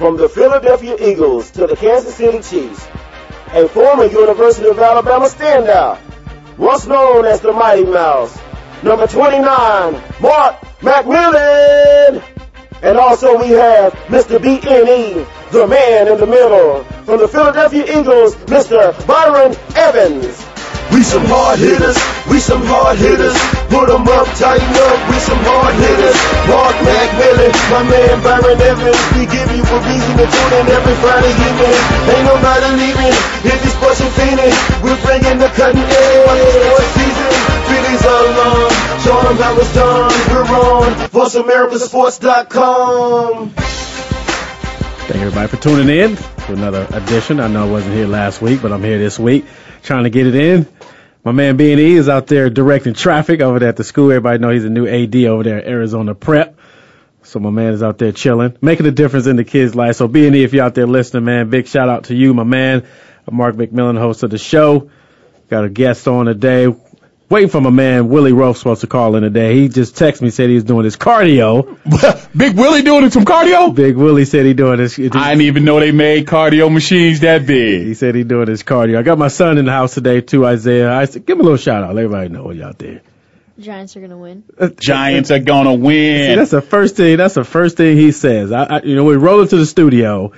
From the Philadelphia Eagles to the Kansas City Chiefs, a former University of Alabama standout, once known as the Mighty Mouse, number 29, Mark McMillan. And also we have Mr. BNE, the man in the middle. From the Philadelphia Eagles, Mr. Byron Evans. We some hard hitters, we some hard hitters. Put 'em up, tighten up, we some hard hitters. Mark McMillan, my man Byron Evans. We give you a reason to tune in every Friday evening. Ain't nobody leaving, hit this sports and fiending. We're bringing the cutting edge. Sports season, are long. Show 'em how it's done. We're on VoiceAmericaSports.com. Thank everybody for tuning in to another edition. I know I wasn't here last week, but I'm here this week trying to get it in. My man B&E is out there directing traffic over there at the school. Everybody know he's a new AD over there at Arizona Prep. So my man is out there chilling, making a difference in the kids' life. So B&E, if you're out there listening, man, big shout out to you, my man. Mark McMillan, host of the show. Got a guest on today. Waiting for my man Willie Rowe supposed to call in today. He just texted me said he was doing his cardio. Big Willie doing some cardio? Big Willie said he doing his. I didn't even know they made cardio machines that big. He said he doing his cardio. I got my son in the house today too, Isaiah. I said, give him a little shout out. Let everybody know you out there. Giants are gonna win. Giants are gonna See, win. that's the first thing. That's the first thing he says. I, I you know, we roll into the studio.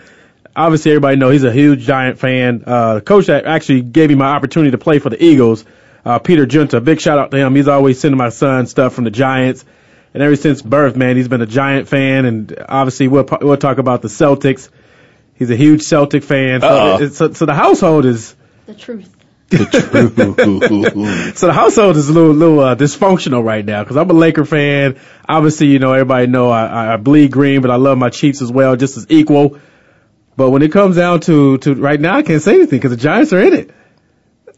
Obviously, everybody know he's a huge Giant fan. Uh, the coach actually gave me my opportunity to play for the Eagles, uh, Peter Giunta. Big shout out to him. He's always sending my son stuff from the Giants. And ever since birth, man, he's been a Giant fan. And obviously, we'll we'll talk about the Celtics. He's a huge Celtic fan. So, Uh-oh. so, so the household is The truth. so the household is a little, little uh, dysfunctional right now because I'm a Laker fan. Obviously, you know everybody know I, I, I bleed green, but I love my Chiefs as well, just as equal. But when it comes down to to right now, I can't say anything because the Giants are in it.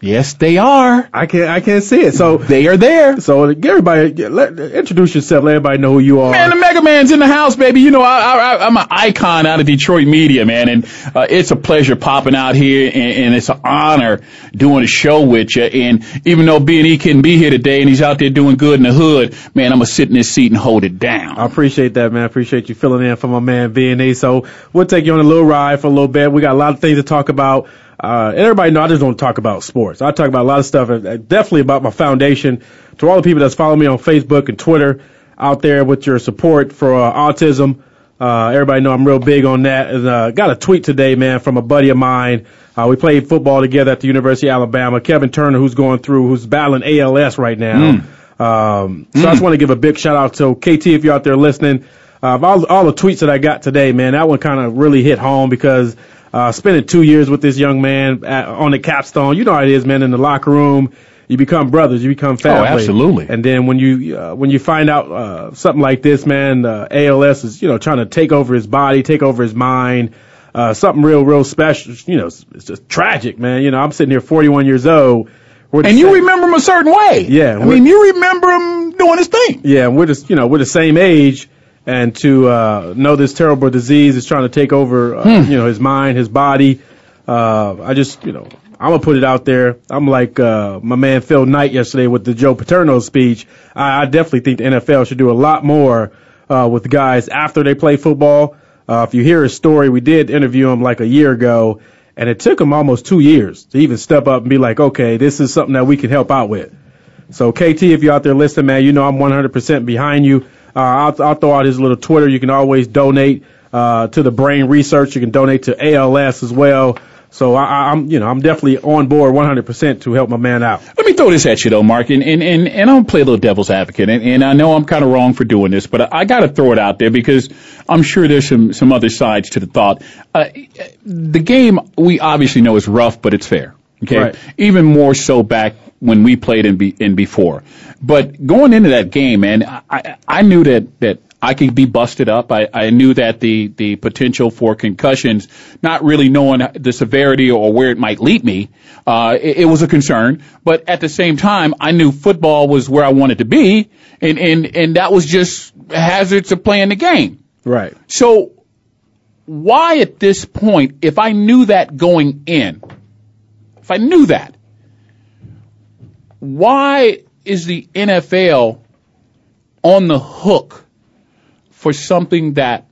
Yes, they are. I can't I can't see it. So They are there. so everybody let, introduce yourself. Let everybody know who you are. Man, the Mega Man's in the house, baby. You know, I, I, I'm an icon out of Detroit media, man, and uh, it's a pleasure popping out here, and, and it's an honor doing a show with you. And even though B and E couldn't be here today, and he's out there doing good in the hood, man, I'm gonna sit in this seat and hold it down. I appreciate that, man. I appreciate you filling in for my man B and E. So we'll take you on a little ride for a little bit. We got a lot of things to talk about. Uh, and everybody know I just don't talk about sports. I talk about a lot of stuff, uh, definitely about my foundation. To all the people that's following me on Facebook and Twitter out there with your support for uh, autism, uh, everybody know I'm real big on that. And uh, got a tweet today, man, from a buddy of mine. Uh, we played football together at the University of Alabama. Kevin Turner, who's going through, who's battling ALS right now. Um, so I just want to give a big shout out to KT if you're out there listening. Uh, all, all the tweets that I got today, man, that one kind of really hit home because uh, spending two years with this young man at, on the capstone, you know how it is, man, in the locker room. You become brothers, you become family. Oh, absolutely. And then when you uh, when you find out uh, something like this, man, uh, ALS is you know trying to take over his body, take over his mind. Uh, something real, real special. You know, it's, it's just tragic, man. You know, I'm sitting here, 41 years old. And you same- remember him a certain way. Yeah, I mean, you remember him doing his thing. Yeah, we're just you know we're the same age, and to uh, know this terrible disease is trying to take over, uh, you know, his mind, his body. Uh, I just you know I'm gonna put it out there. I'm like uh, my man Phil Knight yesterday with the Joe Paterno speech. I, I definitely think the NFL should do a lot more uh, with guys after they play football. Uh, if you hear his story, we did interview him like a year ago, and it took him almost two years to even step up and be like, okay, this is something that we can help out with. So KT, if you're out there listening, man, you know I'm 100% behind you. Uh, I'll, I'll throw out his little Twitter. You can always donate uh, to the brain research. You can donate to ALS as well. So I, I- I'm, you know, I'm definitely on board 100% to help my man out. Let me throw this at you though, Mark, and and and, and I'm gonna play a little devil's advocate, and, and I know I'm kind of wrong for doing this, but I, I got to throw it out there because I'm sure there's some some other sides to the thought. Uh, the game we obviously know is rough, but it's fair. Okay, Right. even more so back when we played in, be, in before. But going into that game, man, I, I I knew that that I could be busted up. I, I knew that the, the potential for concussions, not really knowing the severity or where it might lead me, uh, it, it was a concern. But at the same time, I knew football was where I wanted to be, and, and, and that was just hazards of playing the game. Right. So why at this point, if I knew that going in, if I knew that, why is the NFL on the hook for something that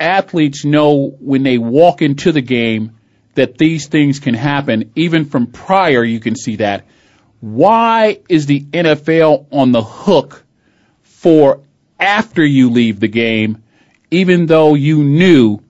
athletes know when they walk into the game that these things can happen, even from prior, you can see that. Why is the NFL on the hook for after you leave the game, even though you knew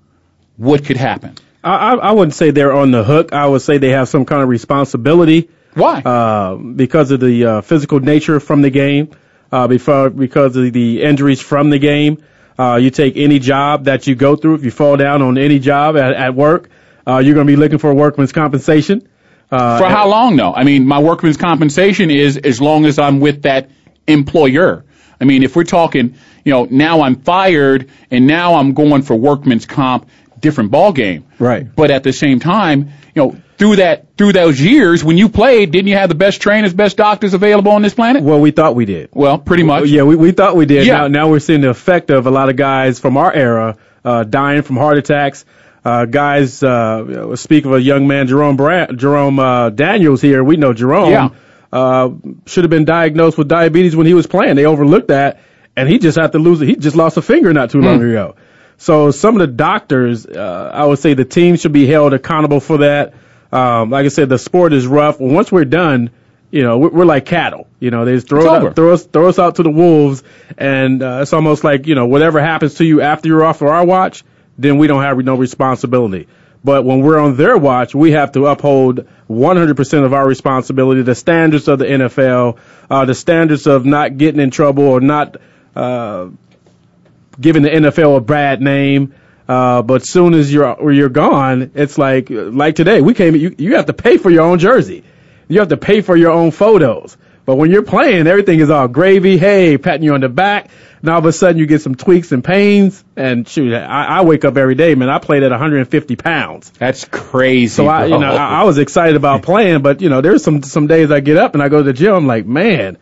what could happen? I, I wouldn't say they're on the hook. I would say they have some kind of responsibility. Why? Uh, because of the uh, physical nature from the game, uh, before, because of the injuries from the game. Uh, you take any job that you go through, if you fall down on any job at, at work, uh, you're going to be looking for workman's compensation. Uh, for how long, though? I mean, my workman's compensation is as long as I'm with that employer. I mean, if we're talking, you know, now I'm fired and now I'm going for workman's comp, different ball game. Right. But at the same time, you know, through that through those years when you played, didn't you have the best trainers, best doctors available on this planet? Well, we thought we did. Well, pretty much. Yeah, we, we thought we did. Yeah. Now, now we're seeing the effect of a lot of guys from our era uh, dying from heart attacks. Uh, guys, uh, speak of a young man, Jerome Brand, Jerome uh, Daniels here. We know Jerome. Yeah. Uh, should have been diagnosed with diabetes when he was playing. They overlooked that, and he just had to lose it. He just lost a finger not too long ago. So some of the doctors, uh, I would say the team should be held accountable for that. Um, like I said, the sport is rough. Once we're done, you know, we're, we're like cattle. You know, they just throw It's it over. out, throw us, throw us out to the wolves, and uh, it's almost like you know, whatever happens to you after you're off of our watch, then we don't have no responsibility. But when we're on their watch, we have to uphold 100% of our responsibility, the standards of the NFL, uh, the standards of not getting in trouble or not uh, giving the NFL a bad name. Uh, but soon as you're or you're gone, it's like like today we came. You you have to pay for your own jersey. You have to pay for your own photos. But when you're playing, everything is all gravy. Hey, patting you on the back. And all of a sudden you get some tweaks and pains. And shoot, I, I wake up every day, man. I played at 150 pounds. That's crazy. So I, you know, I, I was excited about playing, but you know, there's some some days I get up and I go to the gym. I'm like, man.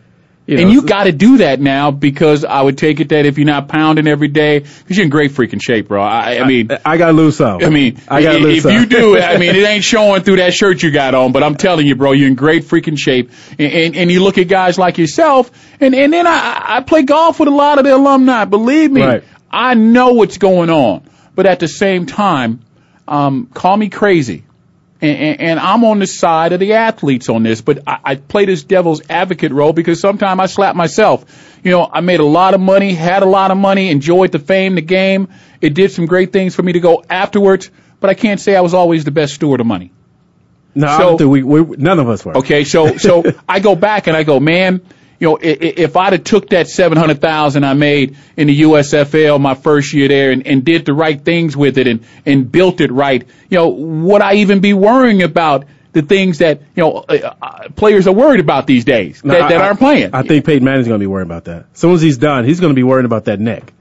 You know, and you got to do that now because I would take it that if you're not pounding every day, because you're in great freaking shape, bro. I, I mean, I gotta lose some. I mean, I gotta i- lose if some. you do, I mean, it ain't showing through that shirt you got on, but I'm telling you, bro, you're in great freaking shape. And, and, and you look at guys like yourself, and, and then I, I play golf with a lot of the alumni. Believe me, Right. I know what's going on. But at the same time, um, call me crazy. And, and, I'm on the side of the athletes on this, but I, I play this devil's advocate role because sometimes I slap myself. You know, I made a lot of money, had a lot of money, enjoyed the fame, the game. It did some great things for me to go afterwards, but I can't say I was always the best steward of money. no, so- we, we none of us were. Okay, so so I go back and I go, man, you know, if I'd have took that seven hundred thousand I made in the USFL my first year there and, and did the right things with it and and built it right, you know, would I even be worrying about the things that you know uh, uh, players are worried about these days No, that, that I- aren't playing? I think Peyton Manning's going to be worrying about that. As soon as he's done, he's going to be worrying about that neck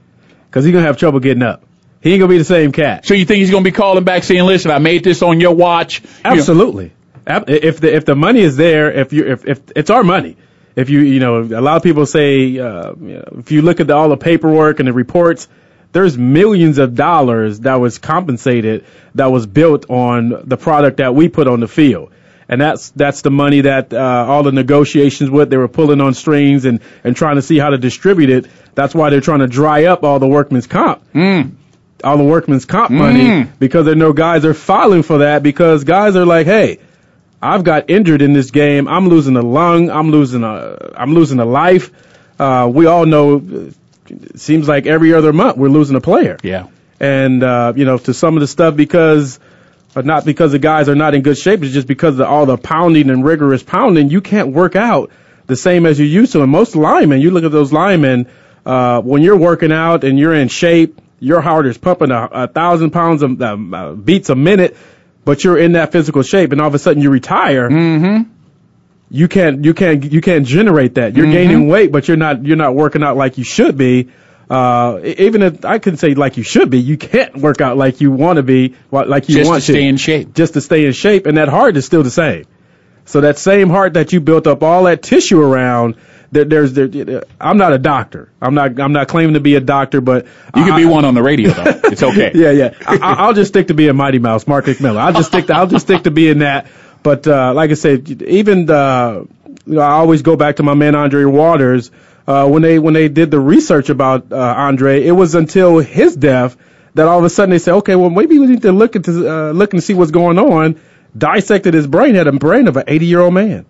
because he's going to have trouble getting up. He ain't going to be the same cat. so you think he's going to be calling back saying, "Listen, I made this on your watch." You know, Absolutely. If the if the money is there, if you if if it's our money, if you you know a lot of people say uh, you know, if you look at the, all the paperwork and the reports, there's millions of dollars that was compensated that was built on the product that we put on the field. And that's that's the money that uh, all the negotiations with they were pulling on strings and and trying to see how to distribute it. That's why they're trying to dry up all the workman's comp all the workman's comp money because they know guys are filing for that because guys are like, hey, I've got injured in this game. I'm losing a lung. I'm losing a. I'm losing a life. Uh, we all know. It seems like every other month we're losing a player. yeah. And uh, you know, to some of the stuff because, but not because the guys are not in good shape. It's just because of all the pounding and rigorous pounding. You can't work out the same as you used to. And most linemen, you look at those linemen, uh, when you're working out and you're in shape, your heart is pumping a, a thousand pounds of uh, beats a minute, but you're in that physical shape, and all of a sudden you retire. Mm-hmm. You can't, you can't, you can't generate that. You're gaining weight, but you're not, you're not working out like you should be. Uh, even if I couldn't say like you should be, you can't work out like you want to be, like you Just to want stay in shape. just to stay in shape, and that heart is still the same. So that same heart that you built up all that tissue around, there, there's there, I'm not a doctor. I'm not I'm not claiming to be a doctor, but You can I- be one on the radio though. It's okay. yeah, yeah. I, I- I'll just stick to being Mighty Mouse, Mark McMillan. I'll just stick to I'll just stick to being that. But uh, like I said, even the, you know, I always go back to my man Andre Waters. Uh, when they when they did the research about uh, Andre, it was until his death that all of a sudden they said, okay, well maybe we need to look into uh, looking to see what's going on. Dissected his brain, had a brain of an 80 year old man,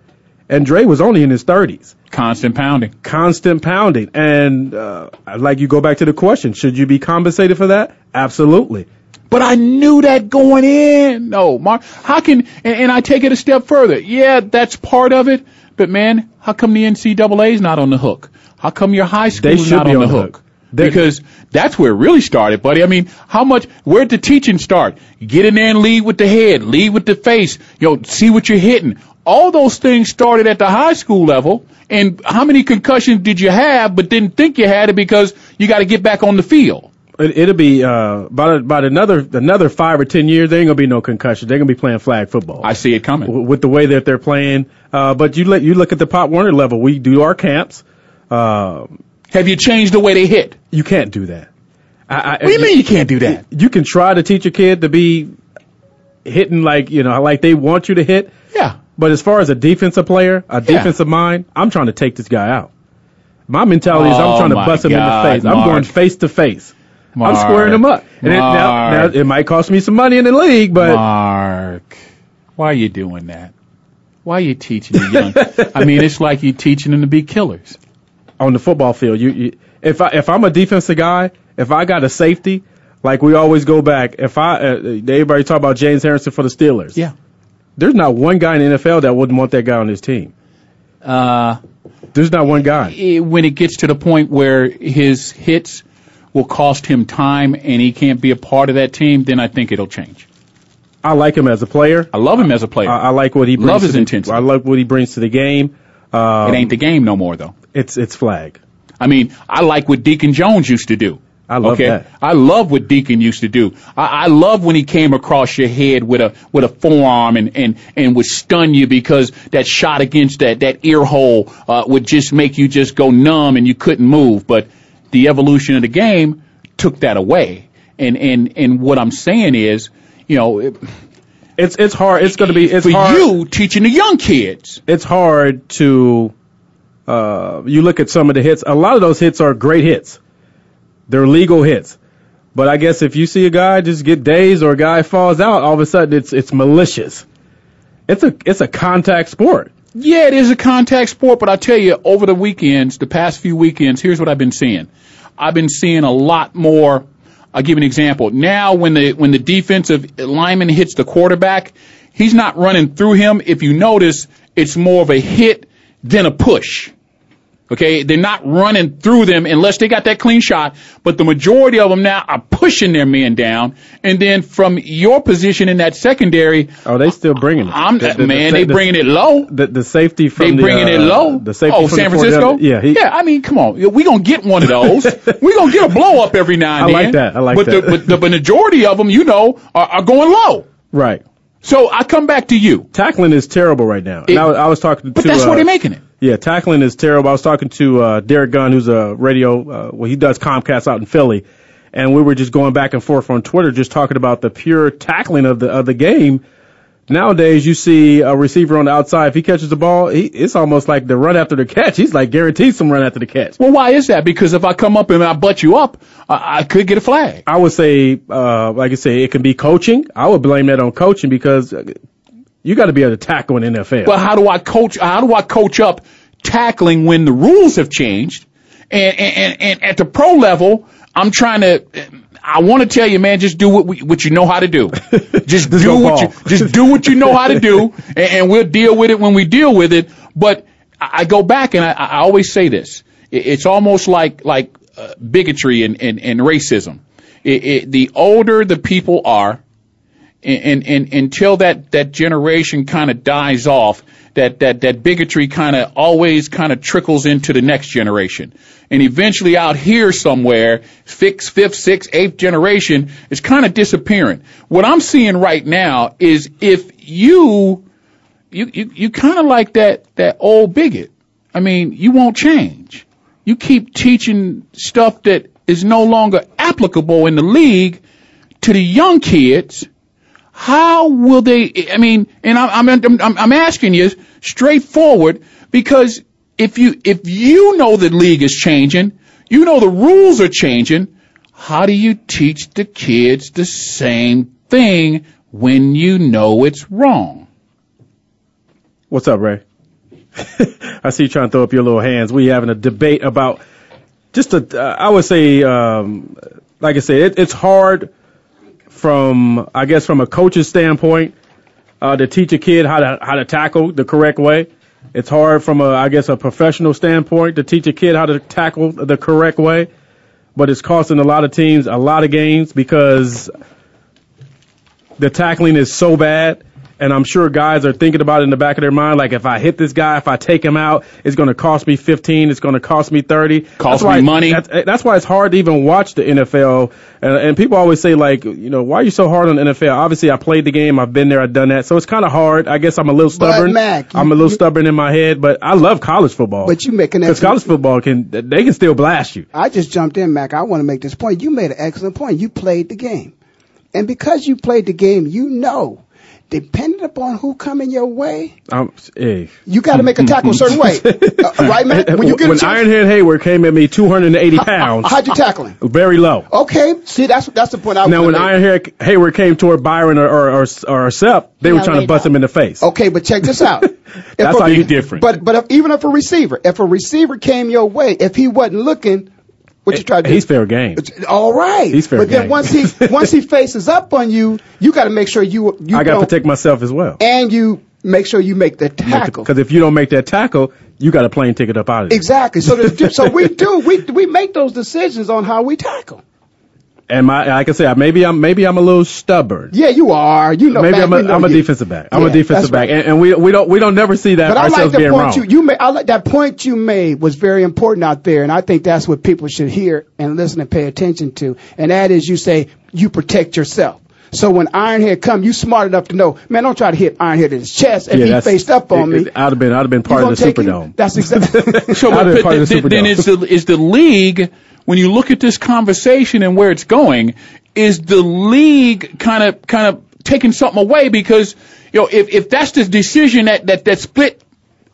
and Dre was only in his 30s Constant pounding. constant pounding. And uh, I'd like you go back to the question: Should you be compensated for that? Absolutely. But I knew that going in. No, Mark, how can, and, and I take it a step further. Yeah, that's part of it. But man, how come the NCAA is not on the hook? How come your high school is not on the on the hook? hook. Because that's where it really started, buddy. I mean, how much, where'd the teaching start? Get in there and lead with the head, lead with the face, you know, see what you're hitting. All those things started at the high school level. And how many concussions did you have but didn't think you had it because you got to get back on the field? It, it'll be uh, about about another another five or ten years. There ain't gonna be no concussion. They're gonna be playing flag football. I see it coming. w- with the way that they're playing. Uh, but you let you look at the Pop Warner level. We do our camps. Uh, Have you changed the way they hit? you can't do that. I, I, What do you mean you can't do that? You can try to teach a kid to be hitting like you know like they want you to hit. Yeah. But as far as a defensive player, a defensive mind, I'm trying to take this guy out. My mentality is Oh, I'm trying to bust him in the God, face. I'm going face to face. I'm squaring him up. And it, now, now it might cost me some money in the league, but Mark, why are you doing that? Why are you teaching the young? I mean, it's like you teaching them to be killers. on the football field, you, you if I if I'm a defensive guy, if I got a safety, like we always go back. If I uh, everybody talk about James Harrison for the Steelers, Yeah. There's not one guy in the NFL that wouldn't want that guy on his team. Uh, There's not one guy. when it gets to the point where his hits will cost him time and he can't be a part of that team, then I think it'll change. I like him as a player. I love him as a player. I, I like what he brings. Love to his the, intensity. I like what he brings to the game. Um, it ain't the game no more, though. It's it's flag. I mean, I like what Deacon Jones used to do. I love okay? that. I love what Deacon used to do. I, I love when he came across your head with a with a forearm and and and would stun you because that shot against that that ear hole uh, would just make you just go numb and you couldn't move. But the evolution of the game took that away. And and and what I'm saying is, you know, it- It's it's hard. It's going to be it's for hard. you teaching the young kids. It's hard to. Uh, you look at some of the hits. A lot of those hits are great hits. They're legal hits. But I guess if you see a guy just get dazed or a guy falls out, all of a sudden it's it's malicious. It's a it's a contact sport. Yeah, it is a contact sport, but I tell you, over the weekends, the past few weekends, here's what I've been seeing. I've been seeing a lot more. I'll give you an example. Now, when the when the defensive lineman hits the quarterback, he's not running through him. If you notice, it's more of a hit than a push. Okay, they're not running through them unless they got that clean shot. But the majority of them now are pushing their men down, and then from your position in that secondary, Oh, they still bringing it. I'm The- the- man, the- they the- bringing it low. The, the safety from They the, bringing it uh, low. The safety oh, from San Francisco. Yeah, he, yeah. I mean, come on. We gonna get one of those. we gonna get a blow up every now and then. I like that. I like but that. The, but the majority of them, you know, are, are going low. right. So I come back to you. Tackling is terrible right now. It- and I, was- I was talking But to. that's uh, where they're making it. Yeah, tackling is terrible. I was talking to uh, Derrick Gunn, who's a radio, uh, well, he does Comcast out in Philly, and we were just going back and forth on Twitter, just talking about the pure tackling of the of the game. Nowadays, you see a receiver on the outside. If he catches the ball, he, it's almost like the run after the catch. He's like guaranteed some run after the catch. Well, why is that? Because if I come up and I butt you up, I, I could get a flag. I would say, uh, like I say, it can be coaching. I would blame that on coaching because uh, you got to be able to tackle in NFL. But how do I coach? How do I coach up tackling when the rules have changed? And and, and, at the pro level, I'm trying to. I want to tell you, man, just do what we, what you know how to do. Just do what ball. you just do what you know how to do, and, and we'll deal with it when we deal with it. But I, I go back and I, I always say this: it, it's almost like like uh, bigotry and, and, and racism. It, it, the older the people are, and, and, until that, that generation kind of dies off, that, that, that bigotry kind of always kind of trickles into the next generation. And eventually out here somewhere, fifth, fifth, sixth, eighth generation is kind of disappearing. What I'm seeing right now is if you, you, you, you kind of like that, that old bigot. I mean, you won't change. You keep teaching stuff that is no longer applicable in the league to the young kids how will they? I mean, and I'm I'm I'm, asking you straightforward because if you if you know the league is changing, you know the rules are changing. How do you teach the kids the same thing when you know it's wrong? What's up, Ray? I see you trying to throw up your little hands. We having a debate about just a. Uh, I would say, um, like I said, it, it's hard from I guess from a coach's standpoint uh, to teach a kid how to how to tackle the correct way. It's hard from a I guess a professional standpoint to teach a kid how to tackle the correct way, but it's costing a lot of teams a lot of games because the tackling is so bad and I'm sure guys are thinking about it in the back of their mind, like if I hit this guy, if I take him out, it's going to cost me 15, it's going to cost me 30. Cost me money. That's, eh, that's, why it's hard to even watch the NFL. And, and people always say like, you know, why are you so hard on the NFL? Obviously, I played the game, I've been there, I've done that, so it's kind of hard. I guess I'm a little stubborn. But Mac, you, I'm a little you, stubborn in my head, but I love college football. But you making because college football can they can still blast you. I just jumped in, Mac. I want to make this point. You made an excellent point. You played the game. And because you played the game, you know depending upon who coming your way, um, hey. you got to make a tackle a certain way, uh, right, man? When you get when Ironhead Heyward came at me 280 pounds, how'd you tackle him? Very low. Okay, see that's that's the point I was. Now when Ironhead Heyward came toward Byron or or or, or Sep, they were trying to bust him in the face. Okay, but check this out. that's a, how you different. But but if, even if a receiver, if a receiver came your way, if he wasn't looking, what you eh, try to do? He's fair game. All right. He's fair but game. then once he once he faces up on you, you got to make sure you you. I got to protect myself as well. And you make sure you make the tackle. Because if you don't make that tackle, you got a plane ticket up out of there. Exactly. So so we do we we make those decisions on how we tackle. And my, like I said, maybe I'm maybe I'm a little stubborn. Yeah, you are. You know, maybe man, I'm a, I'm a defensive back. I'm yeah, a defensive back, right. and, and, we we don't we don't never see that but ourselves I like the being point wrong. You, you made, I like that point you made was very important out there, and I think that's what people should hear and listen and pay attention to. And that is, you say you protect yourself. So when Ironhead come, you smart enough to know, man, don't try to hit Ironhead in his chest if yeah, he faced up on it, me. I'd have been, I'd have been part of the Superdome. Him? That's exactly. so, but, but the, then is the is the league when you look at this conversation and where it's going, is the league kind of kind of taking something away because you know if if that's the decision that that that split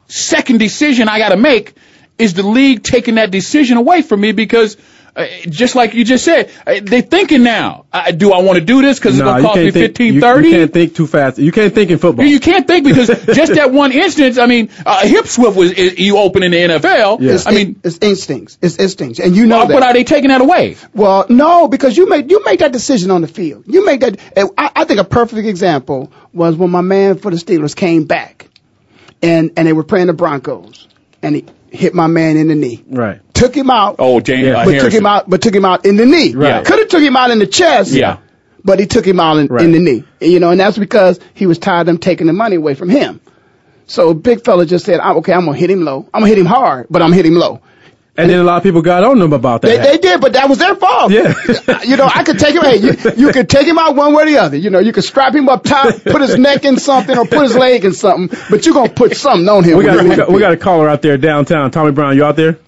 second decision I got to make is the league taking that decision away from me because just like you just said, uh, they're thinking now. Uh, do I want to do this because it's going to cost me fifteen you. You can't think too fast. You can't think in football. You, you can't think because just that one instance. I mean, uh, hip swift was is, you open in the NFL. Yeah. I mean, it's instincts. It's instincts, and you know well, that. But are they taking that away? Well, no, because you made you made that decision on the field. You made that. I, I think a perfect example was when my man for the Steelers came back, and and they were playing the Broncos, and he hit my man in the knee. Right. Took him out. Oh, James, yeah. but Harrison. took him out. But took him out in the knee. Right. Could have took him out in the chest. Yeah. But he took him out in, Right. in the knee. You know, and that's because he was tired of them taking the money away from him. So big fella just said, "Okay, I'm gonna hit him low. I'm gonna hit him hard, but I'm gonna hit him low." And then a lot of people got on them about that. They, they did, but that was their fault. Yeah. you know, I could take him. Hey, you, you could take him out one way or the other. You know, you could strap him up top, put his neck in something, or put his leg in something. But you're gonna put something on him. we got, we got we got a caller out there downtown. Tommy Brown, you out there?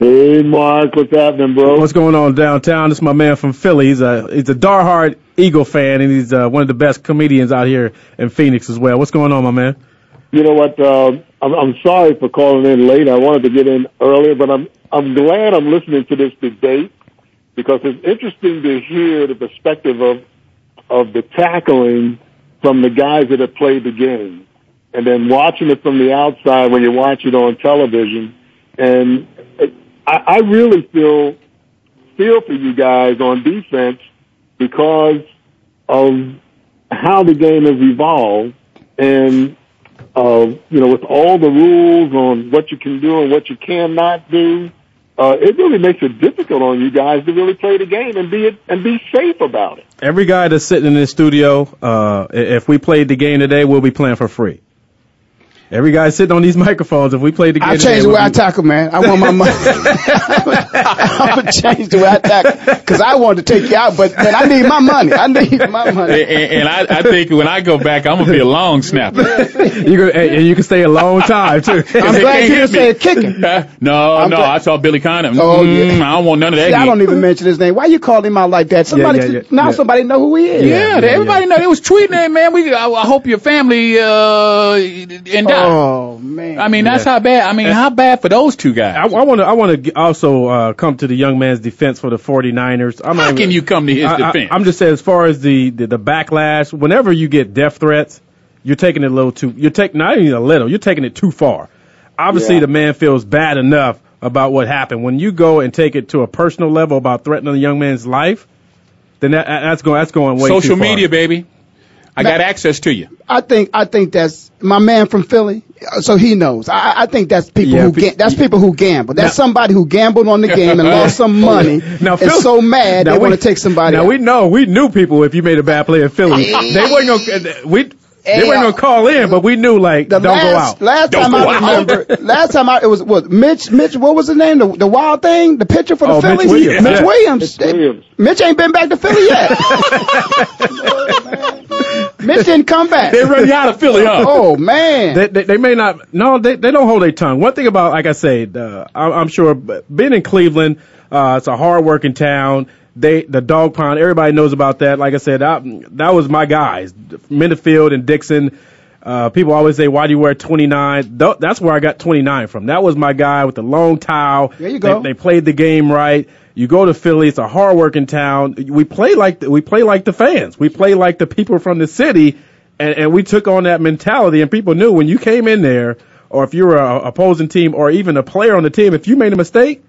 Hey, Mark, what's happening, bro? What's going on downtown? This is my man from Philly. He's a he's a diehard Eagle fan, and he's uh, one of the best comedians out here in Phoenix as well. What's going on, my man? You know what? Uh, I'm, I'm sorry for calling in late. I wanted to get in earlier, but I'm I'm glad I'm listening to this debate because it's interesting to hear the perspective of of the tackling from the guys that have played the game, and then watching it from the outside when you watch it on television. And I, I really feel feel for you guys on defense because of how the game has evolved and you know, with all the rules on what you can do and what you cannot do, uh, it really makes it difficult on you guys to really play the game and be and be safe about it. Every guy that's sitting in this studio, uh, if we played the game today, we'll be playing for free. Every guy sitting on these microphones, if we played the game, I change the way I tackle, man. I want my money. I'm gonna change the way I tackle because I wanted to take you out, but man, I need my money. I need my money. And, and I, I think when I go back, I'm gonna be a long snapper. you can, and you can stay a long time too. I'm glad you didn't say kicking. no, I'm no, glad- I saw Billy Conner. Oh, Mm, yeah. I don't want none of that. See, I don't even mention his name. Why you call him out like that? Somebody yeah, yeah, now yeah. somebody know who he is. Yeah, yeah, everybody know. It was tweeting it, man. We, I, I hope your family uh and die. Oh man. I mean, that's Yeah. how bad. I mean, how bad for those two guys? I want to. I want to also uh, come to the young man's defense for the 49ers. I'm how even- can you come to his I, defense? I, am just saying, as far as the, the the backlash, whenever you get death threats, you're taking it a little too. You're taking not even a little. You're taking it too far. Obviously, Yeah. the man feels bad enough about what happened. When you go and take it to a personal level about threatening a young man's life, then that, that's going that's going way Social too far. media, baby. I got access to you. I think I think that's my man from Philly, so he knows. I, I think that's people Yeah, who ga- that's people who gamble. That's Now- somebody who gambled on the game and lost some money. Now, and Phil- so mad they want to take somebody. Now out. we know we knew people if you made a bad play in Philly, they weren't gonna we they Hey, weren't uh, gonna call in, but we knew like the don't last, go out. Last Don't time I out. remember, last time I it was what Mitch Mitch what was his name the the wild thing the pitcher for the Oh, Mitch Phillies Williams. Mitch Yeah. Williams Mitch Williams. Mitch ain't been back to Philly yet. Mitch didn't come back. They run you out of Philly, huh? Oh man. They, they, they may not. No, they they don't hold their tongue. One thing about, like I said, uh, I, I'm sure being in Cleveland, uh, it's a hard working town. They the dog pound. Everybody knows about that. Like I said, I, that was my guys, Minnifield and Dixon. Uh, people always say, "Why do you wear 29?" Th- that's where I got 29 from. That was my guy with the long towel. There you go. They, they played the game right. You go to Philly; it's a hard-working town. We play like the, we play like the fans. We play like the people from the city, and, and we took on that mentality. And people knew when you came in there, or if you were a opposing team, or even a player on the team, if you made a mistake,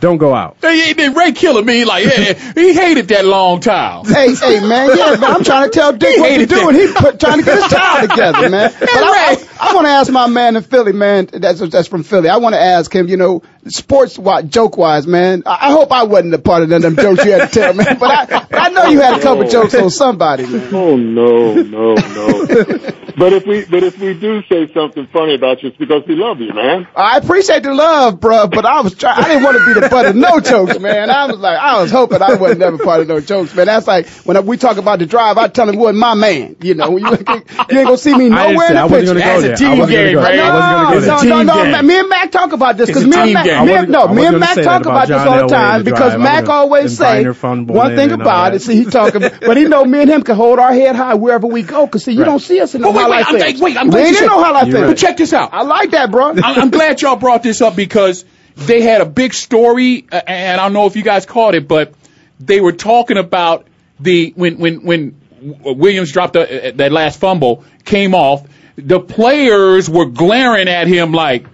don't go out. Hey, then Ray Killer me like yeah, he hated that long towel. Hey, hey, man, yeah, man, I'm trying to tell Dick He what to hated do, that. and he put, trying to get his towel together, man. But I, I, I want to ask my man in Philly, man, that's that's from Philly. I want to ask him, you know, sports wise, joke wise, man. I, I hope I wasn't a part of none of them jokes you had to tell, man. But I, I know you had a couple Oh. jokes on somebody, man. Oh no, no, no. but if we but if we do say something funny about you, it's because we love you, man. I appreciate the love, bruh, but I was trying. I didn't want to be the butt of no jokes, man. I was like, I was hoping I wasn't ever part of no jokes, man. That's like when we talk about the drive, I tell him, wasn't my man. You know, you, you ain't gonna see me nowhere say, in I the wasn't picture. Going to go That's a there. team game, gonna go. I No, going to go It's a no, team no, no. game. Me and Mac talk about this because me and Mac, me I and, no, me and Mac talk about about this all the time the because. Mac gonna always say invite her fun one thing about that. it. See, he talking, but he know me and him can hold our head high wherever we go. Cause see, you Right. don't see us in no But wait, wait, I'm, wait, I'm we glad ain't you in said- no highlight But check this out. I like that, bro. I'm, I'm glad y'all brought this up because they had a big story, and I don't know if you guys caught it, but they were talking about the when when when Williams dropped the, uh, that last fumble, came off. The players were glaring at him like,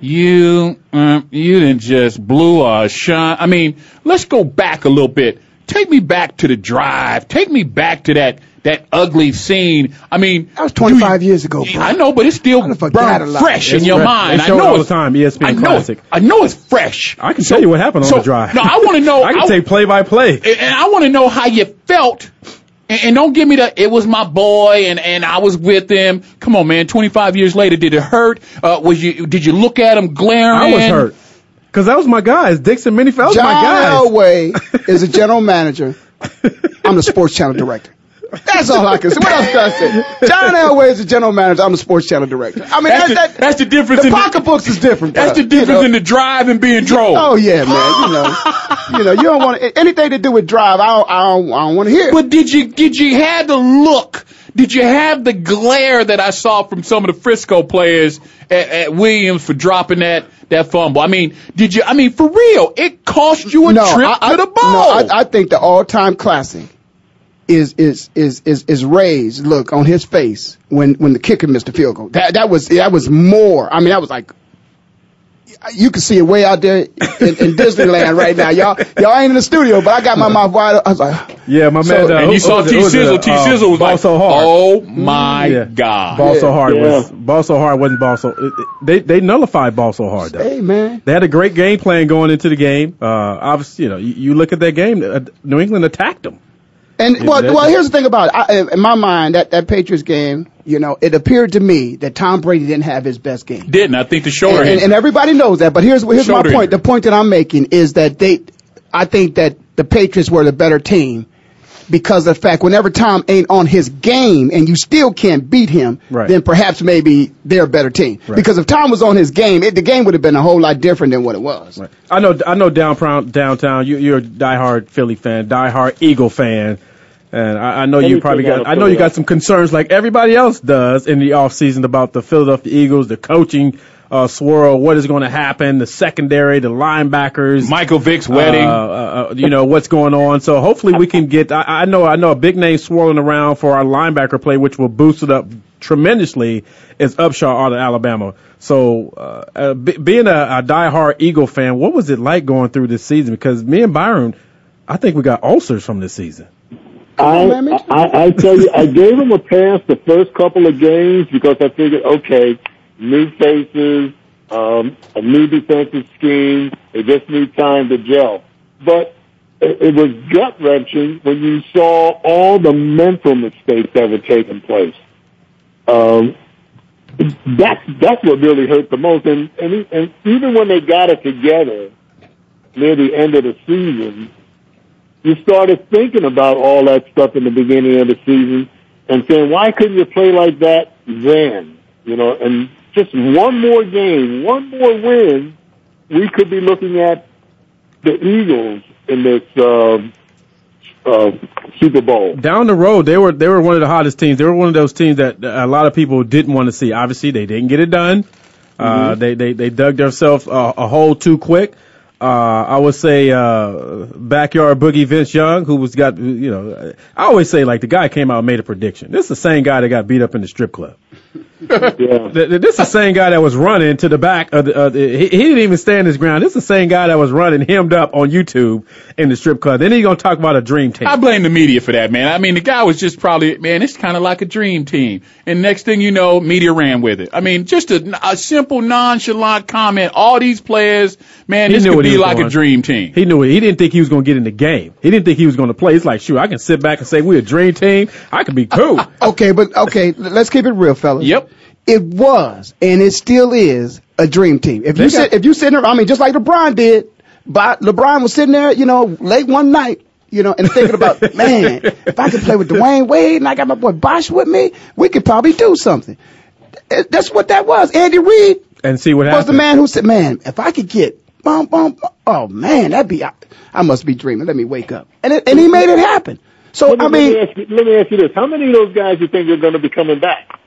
"You, um, you didn't just blew a shot." I mean, let's go back a little bit. Take me back to the drive. Take me back to that that ugly scene. I mean, That was do you- 25 years ago, bro. I know, but it's still I done forgot burned lot. fresh in your fresh. mind. I show it know all the it's time, ESPN I know Classic. It, I know it's fresh. I can So- tell you what happened on so- the drive. No, I want to know. I can I- take play by play. and I want to know how you felt. And, and don't give me the it was my boy and, and I was with him. Come on, man. Twenty five years later, did it hurt? Uh, was you did you look at him glaring? I was hurt because that was my guys. Dixon Minnifield, that was John my guys. Elway is a general manager. I'm the sports channel director. That's all I can say. What else can I say? John Elway is the general manager. I'm the sports channel director. I mean, That's, that's, the, that, that's the difference. the in pocketbooks is different. That's bro. the difference You know? in the drive and being drove. Oh yeah, man. You know, you know, you don't want anything to do with drive. I don't, I don't, I don't want to hear. But did you did you have the look? Did you have the glare that I saw from some of the Frisco players at, at Williams for dropping that that fumble? I mean, did you? I mean, for real, it cost you a no, trip I, I, to the ball. No, I, I think the all-time classic is is is is is Ray's look on his face when when the kicker missed the field goal. That that was that was more. I mean, that was like. you can see it way out there in, in Disneyland right now. Y'all, y'all ain't in the studio, but I got my mouth wide. I was like, Yeah, my man. So- uh, and who- you saw who was it? T Who was it? Sizzle. T Uh, Sizzle was Ball like, so hard. "Oh my Yeah. god!" Ball so hard Yeah. was ball so hard wasn't ball so. It, it- they they nullified ball so hard though. hey man. They had a great game plan going into the game. Uh, obviously, you know, you, you look at that game. Uh, New England attacked them. And well, well, here's the thing about it. I, in my mind, that that Patriots game, you know, it appeared to me that Tom Brady didn't have his best game. Didn't I think the shoulder and, and, and everybody knows that. But here's here's my point. injury. The point that I'm making is that they, I think that the Patriots were the better team because of the fact whenever Tom ain't on his game and you still can't beat him, Right. then perhaps maybe they're a better team. Right. Because if Tom was on his game, it, the game would have been a whole lot different than what it was. I know, I know downtown, downtown. You, you're a diehard Philly fan, diehard Eagle fan, and I, I know you probably got. I know you got some concerns like everybody else does in the off season about the Philadelphia Eagles, the coaching uh, swirl, what is going to happen, the secondary, the linebackers, Michael Vick's wedding. Uh, uh, uh, you know what's going on. So hopefully we can get. I, I know. I know a big name swirling around for our linebacker play, which will boost it up tremendously. Is Upshaw out of Alabama. So uh, uh, being a, a diehard Eagle fan, what was it like going through this season? Because me and Byron, I think we got ulcers from this season. I, on, man, I, I tell you, I gave him a pass the first couple of games because I figured, okay, new faces, um, a new defensive scheme. They just need time to gel. But it, it was gut wrenching when you saw all the mental mistakes that were taking place. Um, that's that's what really hurt the most. And, and and even when they got it together near the end of the season, you started thinking about all that stuff in the beginning of the season and saying, why couldn't you play like that then? You know, and just one more game, one more win, we could be looking at the Eagles in this um uh, Super Bowl. Down the road, they were they were one of the hottest teams. They were one of those teams that a lot of people didn't want to see. Obviously, they didn't get it done. Uh, they, they they dug themselves a, a hole too quick. Uh, I would say uh, backyard boogie Vince Young, who was got you know. I always say like the guy came out and made a prediction. This is the same guy that got beat up in the strip club. Yeah. Th- th- This is the same guy that was running to the back of the. Uh, the he, he didn't even stand his ground. This is the same guy that was running hemmed up on YouTube in the strip club. Then he's gonna talk about a dream team. I blame the media for that, man. I mean, the guy was just probably, man, it's kind of like a dream team. And next thing you know, media ran with it. I mean, just a, a simple, nonchalant comment. All these players, man, He this knew could what be was like doing. a dream team. He knew it. He didn't think he was going to get in the game. He didn't think he was going to play. He's like, shoot, I can sit back and say we're a dream team. I can be cool. Okay, but okay, let's keep it real, fellas. Yep. It was, and it still is, a dream team. If you They sit, if you sit there, I mean, just like LeBron did, but LeBron was sitting there, you know, late one night, you know, and thinking about, man, if I could play with Dwyane Wade and I got my boy Bosh with me, we could probably do something. That's what that was. Andy Reid and see what was happens. the man who said, man, if I could get, bum, bum, bum, oh man, that'd be, I, I must be dreaming. Let me wake up. And it, and he made it happen. So, Let me, I mean, let, me ask you, let me ask you this. How many of those guys you think are going to be coming back?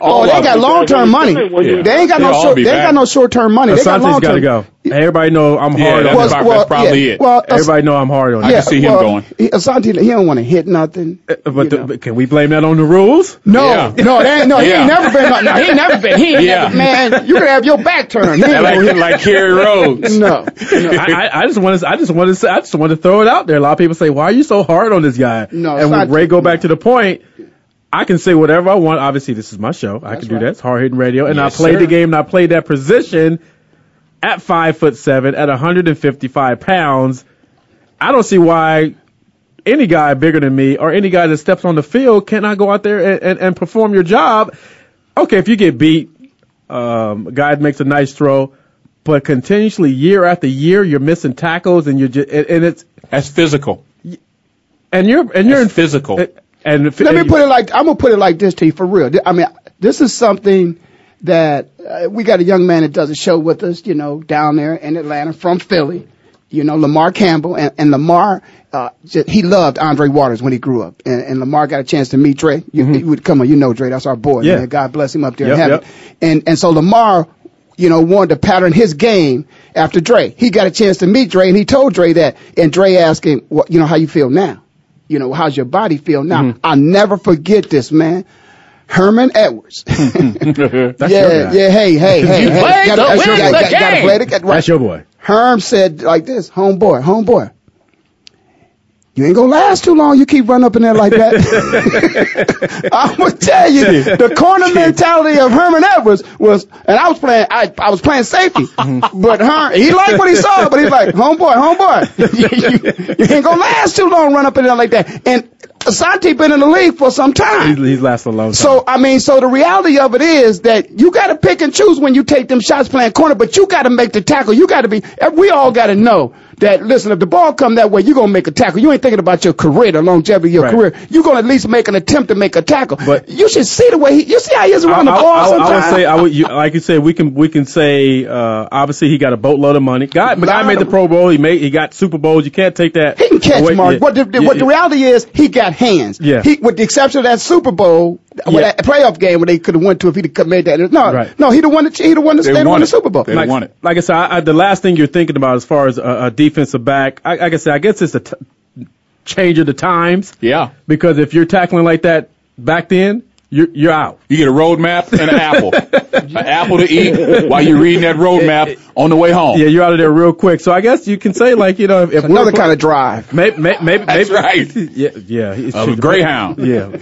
Oh, they of got long term money. Yeah. They ain't got They'll no short. be They ain't back. got no short term money. They got Asante's long got to term. go. Everybody know I'm hard that's on. about- him. well, that's probably yeah, it. Well, Everybody know I'm hard on. I him. can see him well, going. He, Asante, he don't want to hit nothing. Uh, But the, but can we blame that on the rules? no, Yeah. no, they ain't, no, he ain't never been. No, he ain't never been. He ain't Yeah. never, man. You can have your back turned. He ain't like, gonna- like Kerry Rhodes. no, no. I, I, I just want to. I just want to. I just want to throw it out there. A lot of people say, "Why are you so hard on this guy?" No, and when Ray go back to the point, I can say whatever I want. Obviously, this is my show. I can do right. that. It's hard hitting radio, and Yes, I played sir. the game. and I played that position at five foot seven, at 155 pounds. I don't see why any guy bigger than me or any guy that steps on the field cannot go out there and, and, and perform your job. Okay, if you get beat, um, a guy makes a nice throw, but continuously year after year you're missing tackles and you're just and, and it's That's physical. and you're and you're in That's physical. And if, Let me put it like I'm gonna put it like this to you for real. I mean, this is something that uh, we got a young man that does a show with us, you know, down there in Atlanta from Philly. You know, Lamar Campbell and, and Lamar, uh, just, he loved Andre Waters when he grew up, and, and Lamar got a chance to meet Dre. You, you would come on, you know Dre, that's our boy. Mm-hmm. Yeah. Man. God bless him up there Yep, in heaven. yep. And and so Lamar, you know, wanted to pattern his game after Dre. He got a chance to meet Dre, and he told Dre that, and Dre asked him, what, you know, how you feel now? You know, how's your body feel now? Mm-hmm. I'll never forget this, man. Herman Edwards. That's your yeah, yeah. Hey, hey, hey. You hey. Gotta- gotta- win gotta- the gotta- gotta play the-. That's your boy. Herm said like this, homeboy, homeboy. You ain't gonna last too long. You keep running up in there like that. I'm gonna tell you, this. the corner mentality of Herman Edwards was, and I was playing, I, I was playing safety, mm-hmm. but Herm, he liked what he saw, but he's like, homeboy, homeboy, you, you ain't gonna last too long, run up in there like that. And Asante been in the league for some time. He's, he's lasted a long time. So I mean, so the reality of it is that you got to pick and choose when you take them shots playing corner, but you got to make the tackle. You got to be. We all got to know that. Listen, if the ball come that way, you're gonna make a tackle. You ain't thinking about your career, the longevity of your Right. career. You're gonna at least make an attempt to make a tackle. But- you should see the way he. You see how he is around the ball I, I, sometimes. I would say, I would, you, like you said, we can we can say, uh, obviously he got a boatload of money. Guy, the guy made the Pro Bowl. He made, he got Super Bowls. You can't take that. He can catch away. Mark. Yeah. What the, Yeah, what the reality is, he got hands. Yeah. He, with the exception of that Super Bowl, Yeah. that playoff game where they could have went to if he'd have made that. No, Right. no, he'd have won the. He'd have won the. They They'd have won won the. Super Bowl. They like, won it. like I said, I, I, the last thing you're thinking about as far as a, a defensive back, I, like I said, I guess it's a t- change of the times Yeah. because if you're tackling like that back then, you're you're out. You get a road map and an apple. an apple to eat while you're reading that road map on the way home. Yeah, you're out of there real quick. So I guess you can say like you know if, if Another we're- kind of drive. Maybe, maybe, maybe, That's maybe right. Yeah, yeah. he- Of a shoot, Greyhound. Yeah,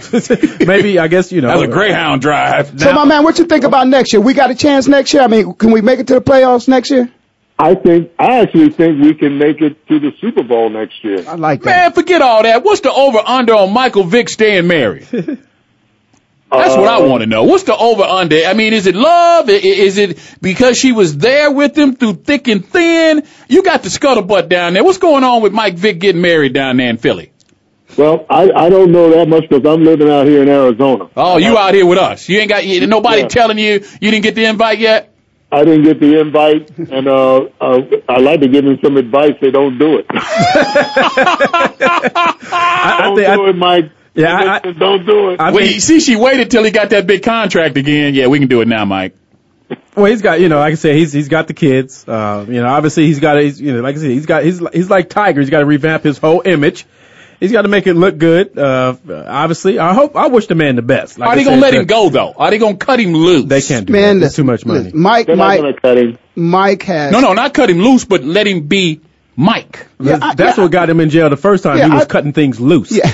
maybe I guess you know. That's a Greyhound drive. So, my man, what you think about next year? We got a chance next year. I mean, can we make it to the playoffs next year? I think I actually think we can make it to the Super Bowl next year. I like that. Man, forget all that. What's the over under on Michael Vick staying married? That's what I Uh, want to know. What's the over under? I mean, is it love? I- i- Is it because she was there with him through thick and thin? You got the scuttlebutt down there. What's going on with Mike Vick getting married down there in Philly? Well, I, I don't know that much because I'm living out here in Arizona. Oh, you out here with us. You ain't got you, nobody Yeah. telling you you didn't get the invite yet? I didn't get the invite, and uh, uh, I'd like to give them some advice. They don't do it. I, I don't think, do I, it, Mike. Yeah, I- I- don't do it. I Well, think- see, she waited till he got that big contract again. Yeah, we can do it now, Mike. well, he's got you know, like I said, he's he's got the kids. Uh, you know, obviously he's got he's, you know, like I said, he's got he's he's like Tiger. He's got to revamp his whole image. He's got to make it look good. Uh, obviously, I hope I wish the man the best. Like Are I they gonna said, let him go though? Are they gonna cut him loose? They can't do Man, that. It's too much money. Mike, They're Mike, going cut him. Mike has. No, no, not cut him loose, but let him be Mike. Yeah, I- That's yeah, what got him in jail the first time. Yeah, he was I- cutting things loose. Yeah.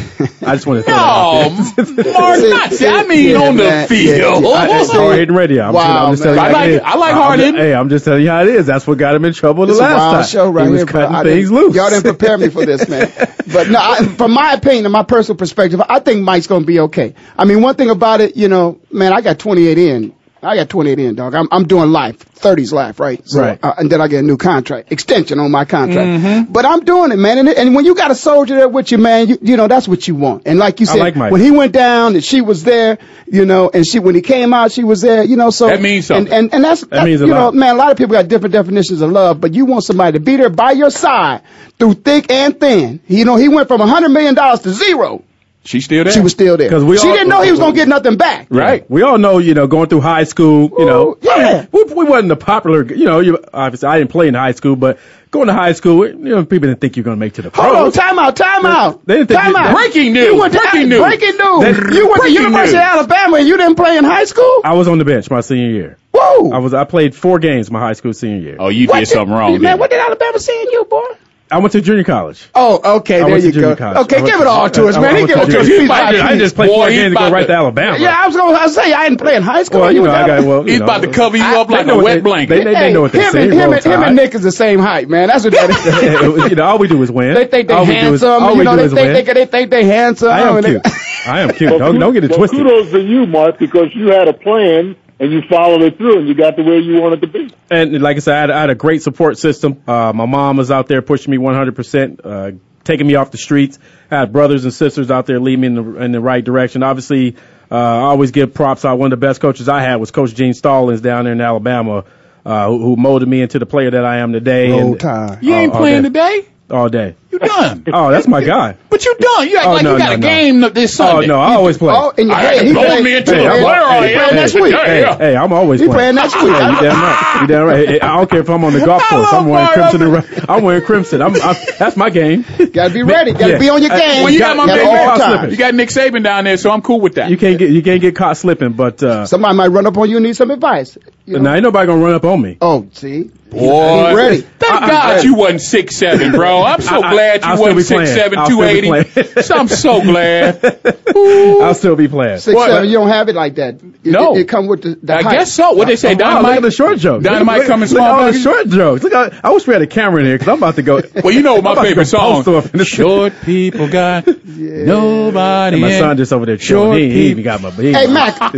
I just want to throw No, that out. Mark, not see, I mean Yeah, on the field. yeah, yeah. I, it's hard hitting radio. I'm, Wow, I'm just man. telling you I how it like- I like I'm hard hitting. Hey, I'm just telling you how it is. That's what got him in trouble the It's a last time. show right he was here, cutting things loose. Y'all didn't prepare me for this, man. But no, I, from my opinion, and my personal perspective, I think Mike's going to be okay. I mean, one thing about it, you know, man, I got 28 in. I got 28 in, dog. I'm, I'm doing life, 30s life, right? So, Right. Uh, and then I get a new contract, extension on my contract. Mm-hmm. But I'm doing it, man. And, and when you got a soldier there with you, man, you, you know, that's what you want. And like you said, like when he went down and she was there, you know, and she, when he came out, she was there, you know, so. That means something. And, and, and that's, that means a you lot. know, man, a lot of people got different definitions of love, but you want somebody to be there by your side through thick and thin. You know, he went from a hundred million dollars to zero. She still there? She was still there. 'Cause we she all- didn't know he was gonna get nothing back. right. We all know, you know, going through high school, you know, Ooh, yeah. we, we wasn't the popular, you know, you, obviously I didn't play in high school, but going to high school, you know, people didn't think you're going to make it to the pros. Hold on, time out, time out. They didn't think time you- out. Breaking news, You went to, breaking news. Breaking news. They- you went to University news. of Alabama and you didn't play in high school? I was on the bench my senior year. Whoa. I was, I played four games my high school senior year. Oh, you What did something wrong. Man, didn't what did Alabama see in you, boy? I went to junior college. Oh, okay, I there you go. college. Okay, give it all to us, I- man. I He went give it to junior- us. He's I like- just, I just played four he's games to go right to- to Alabama. Yeah, I was gonna say I didn't play in high school. Well, you know, I went got, to- well, you He's know, about to cover you I- up like know a wet they- blanket. They, they, they Hey, know what they him say. and, him, and, him and. Nick is the same height, man. That's what that is. you know, all we do is win. They think they all we do is, handsome. all you we know, do they is think win. they, they think they're handsome. I am and they- cute. I am cute. Well, Don't, don't get it well, twisted. Kudos to you, Mark, because you had a plan and you followed it through and you got to where you wanted to be. And like I said, I had, I had a great support system. Uh, my mom was out there pushing me 100%, uh, taking me off the streets. I had brothers and sisters out there leading me in the, in the right direction. Obviously, uh, I always give props out. One of the best coaches I had was Coach Gene Stallings down there in Alabama, uh, who, who molded me into the player that I am today. Roll And- Tide. You ain't playing today? All day. You done. Oh, that's my guy. But you done. You act Oh, like no, you got no, a no. game this Sunday. Oh no, I always play. Oh, in your I head, had he to me into Hey, the I'm- player I he am. playing next week. Hey, yeah. hey, I'm always He playing. playing next week. Hey, you damn right. You damn right. Hey, I don't care if I'm on the golf course. I'm wearing crimson. and red. I'm wearing crimson. I'm, I'm, that's my game. Gotta be ready. Gotta Yeah. be on your game. Well, you got my At big all man. You got Nick Saban down there, so I'm cool with that. You can't get you can't get caught slipping. But uh, Somebody might run up on you and need some advice. You know? now ain't nobody gonna run up on me. Oh, see, Boy, He ready. Thank I- God I- you wasn't six seven, bro. I'm so I- I- glad you I'll wasn't be six playing. seven, I'll two still be eighty. playing. So I'm so glad. I'll still be playing. six What? seven. You don't have it like that. It, No. it, it come with the. the I height. guess so. What they say, Oh, wow, dynamite. look at the short jokes. Dynamite look, coming look, small Look at all the short jokes. Look, I, I wish we had a camera in here because I'm about to go. Well, you know what I'm about my favorite song. post off Short people got nobody. And My son just over there Short chilling. He, he even got my. He Hey, Mac.